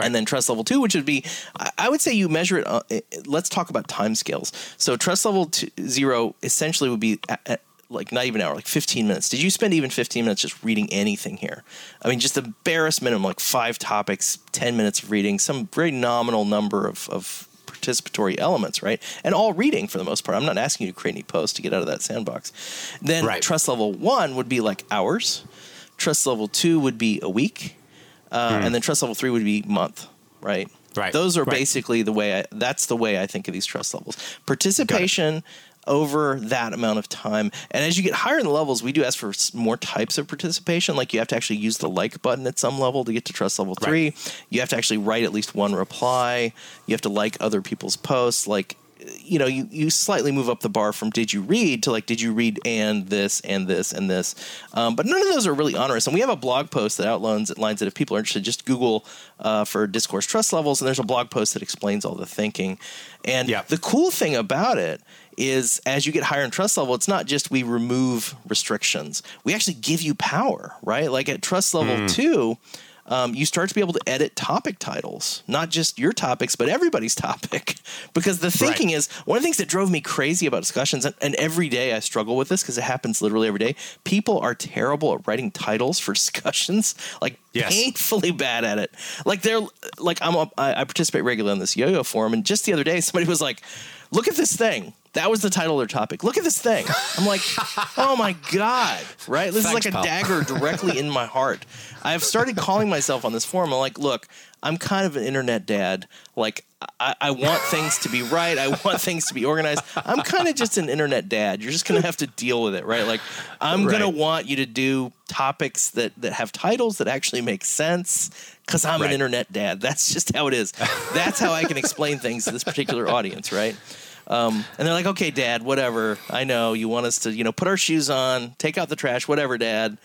and then trust level two, which would be, I- I would say you measure it. Uh, let's talk about time scales. So trust level two, zero essentially would be at, at, like not even an hour, like 15 minutes. Did you spend even 15 minutes just reading anything here? I mean, just the barest minimum, like five topics, 10 minutes of reading, some very nominal number of, of participatory elements, right? And all reading for the most part. I'm not asking you to create any posts to get out of that sandbox. Then Right. trust level one would be like hours. Trust level two would be a week uh, and then trust level three would be month, right? Right, Those are right. basically the way. I, that's the way I think of these trust levels. Participation over that amount of time, and as you get higher in the levels, we do ask for more types of participation. Like you have to actually use the like button at some level to get to trust level three. You have to actually write at least one reply. You have to like other people's posts. Like you know, you, you slightly move up the bar from did you read to like, did you read and this and this and this? Um, but none of those are really onerous. And we have a blog post that outlines lines that if people are interested, just Google uh, for discourse trust levels, and there's a blog post that explains all the thinking. And Yeah. the cool thing about it is as you get higher in trust level, it's not just we remove restrictions. We actually give you power, right? Like at trust level two, um, you start to be able to edit topic titles, not just your topics, but everybody's topic. because the thinking Right. is one of the things that drove me crazy about discussions, and, and every day I struggle with this because it happens literally every day. People are terrible at writing titles for discussions, like Yes. painfully bad at it. Like they're like I'm a, I, I participate regularly on this yo-yo forum, and just the other day somebody was like, "Look at this thing." That was the title of their topic. Look at this thing. I'm like, oh my god, right? This Thanks, is like a pal. dagger directly in my heart. I've started calling myself on this forum. I'm like, look, I'm kind of an internet dad. Like, I, I want things to be right. I want things to be organized. I'm kind of just an internet dad. You're just gonna have to deal with it, right? Like, I'm gonna want you to do topics that that have titles that actually make sense because I'm an internet dad. That's just how it is. That's how I can explain things to this particular audience, right? Um, and they're like, okay, dad, whatever. I know you want us to, you know, put our shoes on, take out the trash, whatever, dad.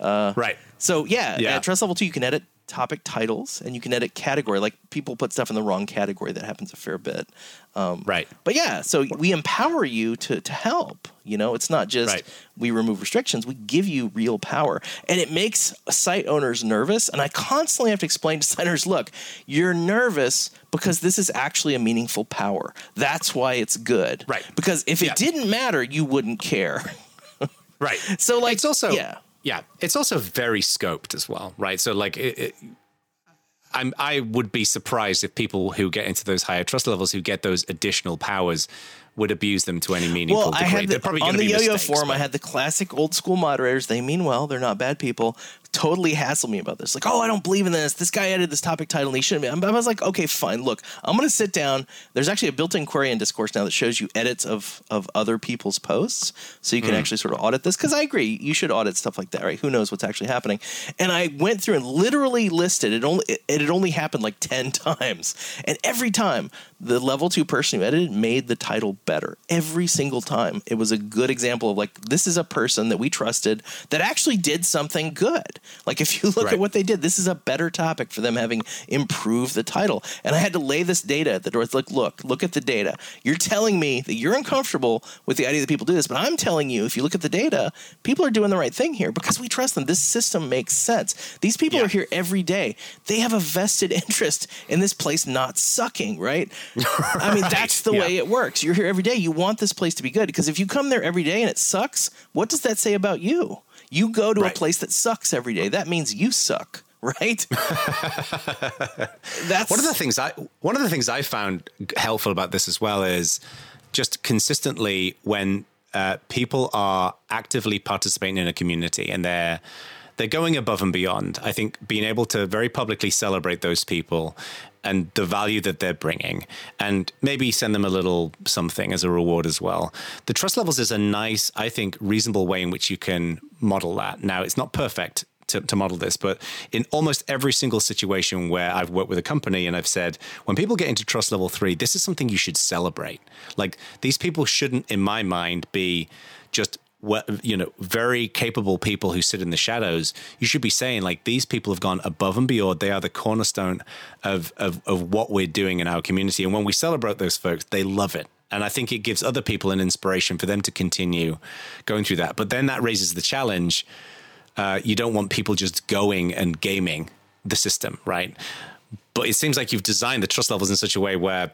right. So yeah, Yeah. at trust level two, you can edit topic titles and you can edit category. Like people put stuff in the wrong category. That happens a fair bit. Um, right. But yeah, so we empower you to to help. You know, it's not just Right. we remove restrictions; we give you real power, and it makes site owners nervous. And I constantly have to explain to site owners, look, you're nervous because this is actually a meaningful power. That's why it's good. Right. Because if it Yeah. didn't matter, you wouldn't care. Right. So like, it's also yeah. Yeah it's also very scoped as well right? So like it, it, I'm, I would be surprised if people who get into those higher trust levels who get those additional powers would abuse them to any meaningful Well, degree. I had They're probably on going to the yo-yo mistakes, forum. I had the classic old school moderators. They mean well. They're not bad people. Totally hassle me about this. Like, oh, I don't believe in this. This guy added this topic title and he shouldn't be. I'm- was like, okay, fine. Look, I'm going to sit down. There's actually a built-in query in Discourse now that shows you edits of of other people's posts, so you can hmm. actually sort of audit this. Because I agree, you should audit stuff like that, right? Who knows what's actually happening? And I went through and literally listed it. Only it, it had only happened like ten times, and every time the level two person who edited made the title better. Every single time, it was a good example of like this is a person that we trusted that actually did something good. Like if you look Right. at what they did, this is a better topic for them having improved the title. And I had to lay this data at the door. It's like, look, look at the data. You're telling me that you're uncomfortable with the idea that people do this, but I'm telling you, if you look at the data, people are doing the right thing here because we trust them. This system makes sense. These people Yeah. are here every day. They have a vested interest in this place not sucking, right? I mean, that's the yeah. way it works. You're here every day. You want this place to be good because if you come there every day and it sucks, what does that say about you? You go to Right. a place that sucks every day. That means you suck, right? That's One of the things I one of the things I found helpful about this as well is just consistently when uh, people are actively participating in a community and they're they're going above and beyond. I think being able to very publicly celebrate those people and the value that they're bringing, and maybe send them a little something as a reward as well. The trust levels is a nice, I think, reasonable way in which you can model that. Now, it's not perfect to, to model this, but in almost every single situation where I've worked with a company and I've said, when people get into trust level three, this is something you should celebrate. Like these people shouldn't, in my mind, be just you know very capable people who sit in the shadows you should be saying like these people have gone above and beyond. They are the cornerstone of of, of what we're doing in our community. And when we celebrate those folks they love it. And i think it gives other people an inspiration for them to continue going through that. But then that raises the challenge uh, you don't want people just going and gaming the system, right? But it seems like you've designed the trust levels in such a way where,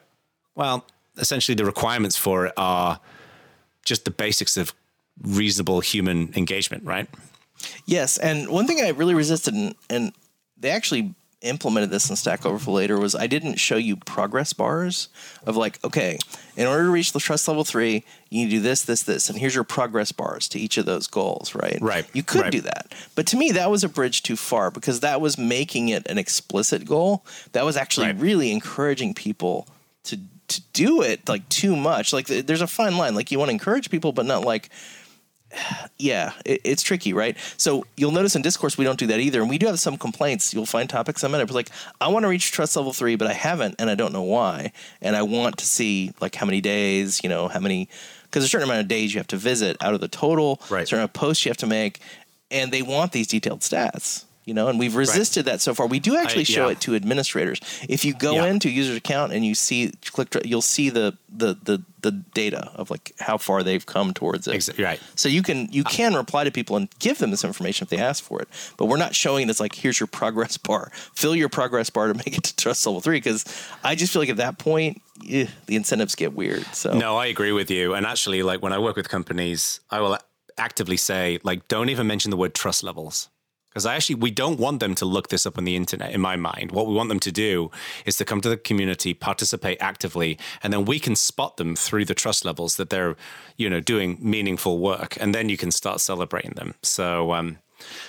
well, essentially the requirements for it are just the basics of reasonable human engagement, right? Yes, and one thing I really resisted, and, and they actually implemented this in Stack Overflow later, was I didn't show you progress bars of like, okay, in order to reach the trust level three, you need to do this, this, this, and here's your progress bars to each of those goals, right? Right, You could right. do that, but to me, that was a bridge too far because that was making it an explicit goal. That was actually Right. really encouraging people to to do it like too much. Like th- there's a fine line. Like you want to encourage people, but not like yeah, it, it's tricky, right? So you'll notice in discourse we don't do that either, and we do have some complaints. You'll find topics I'm in it, like I want to reach trust level three, but I haven't, and I don't know why, and I want to see like how many days, you know, how many because a certain amount of days you have to visit out of the total, Right. certain amount of posts you have to make, and they want these detailed stats. You know, and we've resisted that so far. We do actually show yeah. it to administrators. If you go Yeah. into a user's account and you see click, you'll see the the the the data of like how far they've come towards it. Exa- right. So you can you can reply to people and give them this information if they ask for it. But we're not showing it as like here's your progress bar. Fill your progress bar to make it to trust level three because I just feel like at that point eh, the incentives get weird. So No, I agree with you. And actually, like when I work with companies, I will actively say, like, don't even mention the word trust levels. Because I actually, we don't want them to look this up on the internet, in my mind. What we want them to do is to come to the community, participate actively, and then we can spot them through the trust levels that they're, you know, doing meaningful work. And then you can start celebrating them. So, um,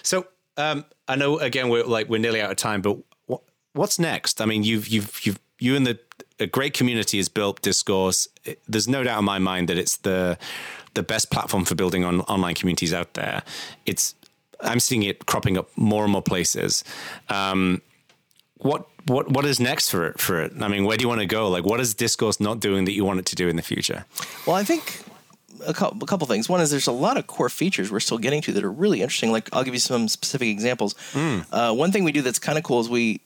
so um, I know again we're like we're nearly out of time, but what, what's next? I mean, you've you've you've you and the a great community has built Discourse. There's no doubt in my mind that it's the the best platform for building on online communities out there. It's I'm seeing it cropping up more and more places. Um, what what what is next for it for it? I mean, where do you want to go? Like, what is Discourse not doing that you want it to do in the future? Well, I think a couple, a couple things. One is there's a lot of core features we're still getting to that are really interesting. Like I'll give you some specific examples. Uh, one thing we do that's kind of cool is we.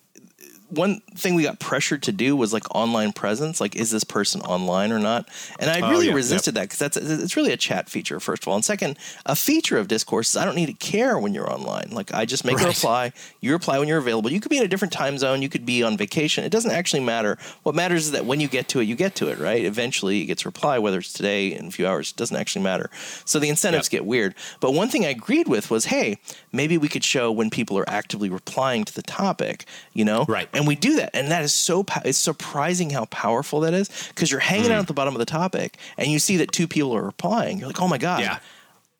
One thing we got pressured to do was like online presence. Like, is this person online or not? And I Oh, really yeah, resisted that because that's it's really a chat feature first of all, and second, a feature of discourse is I don't need to care when you're online. Like, I just make a Right. reply. You reply when you're available. You could be in a different time zone. You could be on vacation. It doesn't actually matter. What matters is that when you get to it, you get to it. Right? Eventually, it gets reply. Whether it's today in a few hours, it doesn't actually matter. So the incentives Yep. get weird. But one thing I agreed with was, hey, maybe we could show when people are actively replying to the topic. You know, Right. And we do that, and that is so. It's surprising how powerful that is because you're hanging Mm. out at the bottom of the topic, and you see that two people are replying. You're like, oh my god, Yeah,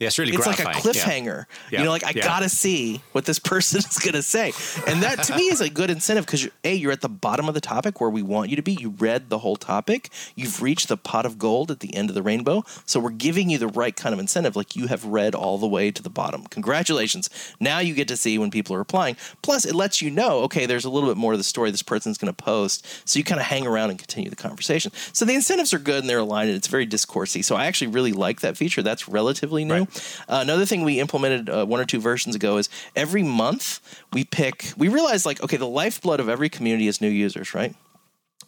yeah, it's really it's like a gratifying. Yeah. cliffhanger. Yeah. You know, like I Yeah. gotta see what this person is gonna say, and that to me is a good incentive because a you're at the bottom of the topic where we want you to be. You read the whole topic. You've reached the pot of gold at the end of the rainbow. So we're giving you the right kind of incentive. Like you have read all the way to the bottom. Congratulations. Now you get to see when people are replying. Plus, it lets you know okay, there's a little bit more to the story this person's gonna post. So you kind of hang around and continue the conversation. So the incentives are good and they're aligned. And it's very discoursey. So I actually really like that feature. That's relatively new. Uh, another thing we implemented uh, one or two versions ago is every month we pick. We realize like okay, the lifeblood of every community is new users, right?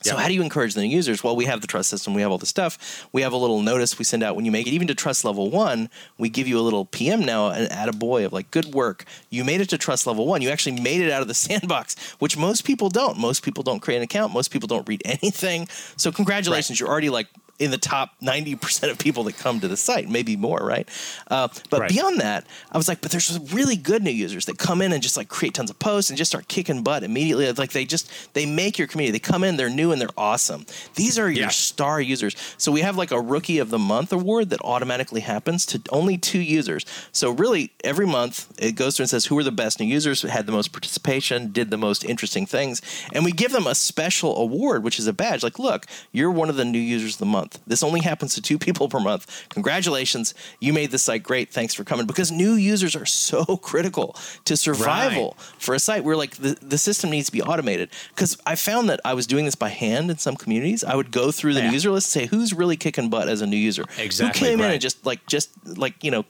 So Yeah. how do you encourage the new users? Well, we have the trust system. We have all the stuff. We have a little notice we send out when you make it. Even to trust level one, we give you a little PM now and add a boy of like, good work. You made it to trust level one. You actually made it out of the sandbox, which most people don't. Most people don't create an account. Most people don't read anything. So congratulations, you're already like in the top 90% of people that come to the site, maybe more, right? Uh, but Right. beyond that, I was like, but there's really good new users that come in and just like create tons of posts and just start kicking butt immediately. Like they just, they make your community. They come in, they're new and they're awesome. These are your Yeah. star users. So we have like a rookie of the month award that automatically happens to only two users. So really every month it goes through and says who are the best new users, had the most participation, did the most interesting things. And we give them a special award, which is a badge. Like, look, you're one of the new users of the month. This only happens to two people per month. Congratulations. You made the site great. Thanks for coming. Because new users are so critical to survival for a site where like the, the system needs to be automated. Because I found that I was doing this by hand in some communities. I would go through the Yeah. user list and say, who's really kicking butt as a new user? Exactly, Who came in and just like just like, you know,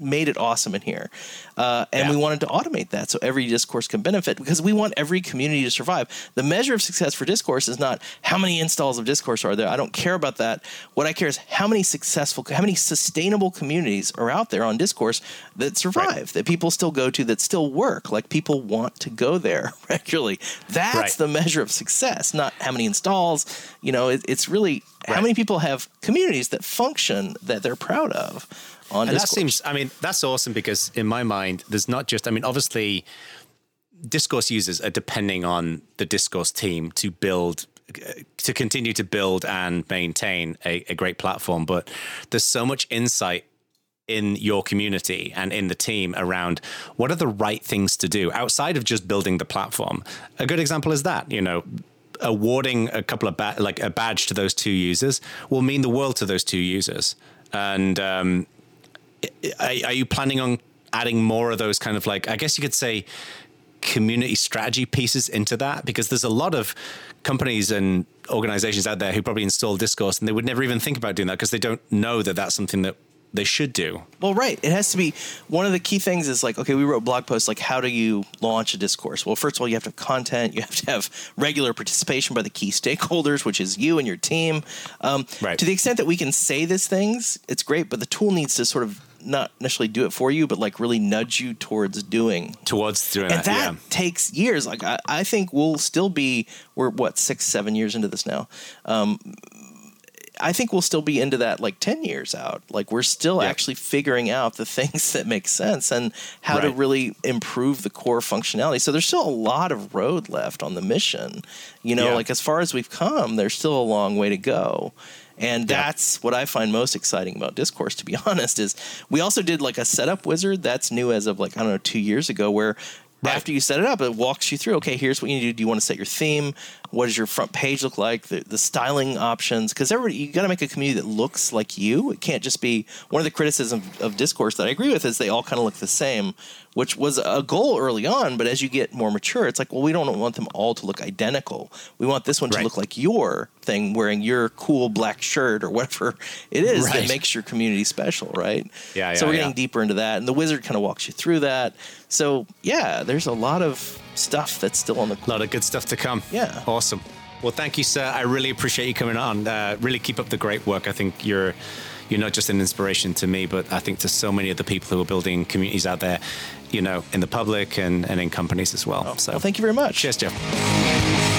made it awesome in here. Uh, and Yeah. we wanted to automate that so every discourse can benefit because we want every community to survive. The measure of success for discourse is not how many installs of discourse are there. I don't care about that. What I care is how many successful, how many sustainable communities are out there on discourse that survive, that people still go to, that still work. Like people want to go there regularly. That's Right. the measure of success, not how many installs. You know, it, it's really how Right. many people have communities that function that they're proud of on And that seems, I mean, that's awesome because in my mind, there's not just, I mean, obviously, discourse users are depending on the discourse team to build, to continue to build and maintain a, a great platform. But there's so much insight in your community and in the team around what are the right things to do outside of just building the platform. A good example is that, you know, awarding a couple of ba- like a badge to those two users will mean the world to those two users. And um, are, are you planning on adding more of those kind of like, I guess you could say, community strategy pieces into that? Because there's a lot of companies and organizations out there who probably install discourse and they would never even think about doing that because they don't know that that's something that they should do. Well, right. It has to be one of the key things is like, okay, we wrote blog posts like, how do you launch a discourse? Well, first of all, you have to have content, you have to have regular participation by the key stakeholders, which is you and your team. Um, right. To the extent that we can say these things, it's great, but the tool needs to sort of not necessarily do it for you, but like really nudge you towards doing towards doing and that. that yeah. takes years. Like I, I think we'll still be we're what six seven years into this now. Um, I think we'll still be into that like 10 years out. Like we're still Yeah. actually figuring out the things that make sense and how to really improve the core functionality. So there's still a lot of road left on the mission. You know, Yeah. like as far as we've come, there's still a long way to go. And that's what I find most exciting about Discourse, to be honest, is we also did like a setup wizard that's new as of like, I don't know, two years ago, where Right. after you set it up, it walks you through. Okay, here's what you need to do. Do you want to set your theme? What does your front page look like? The, the styling options, because everybody you got to make a community that looks like you. It can't just be one of the criticisms of discourse that I agree with is they all kind of look the same, which was a goal early on. But as you get more mature, it's like, well, we don't want them all to look identical. We want this one to look like your thing, wearing your cool black shirt or whatever it is that makes your community special, right? Yeah, So we're getting yeah. deeper into that, and the wizard kind of walks you through that. So yeah, there's a lot of stuff that's still on the. A lot of good stuff to come. Yeah. Awesome. Well, thank you, sir. I really appreciate you coming on. Uh, really keep up the great work. I think you're you're not just an inspiration to me, but I think to so many of the people who are building communities out there, you know, in the public and, and in companies as well. so Well, thank you very much. cheers, Jeff.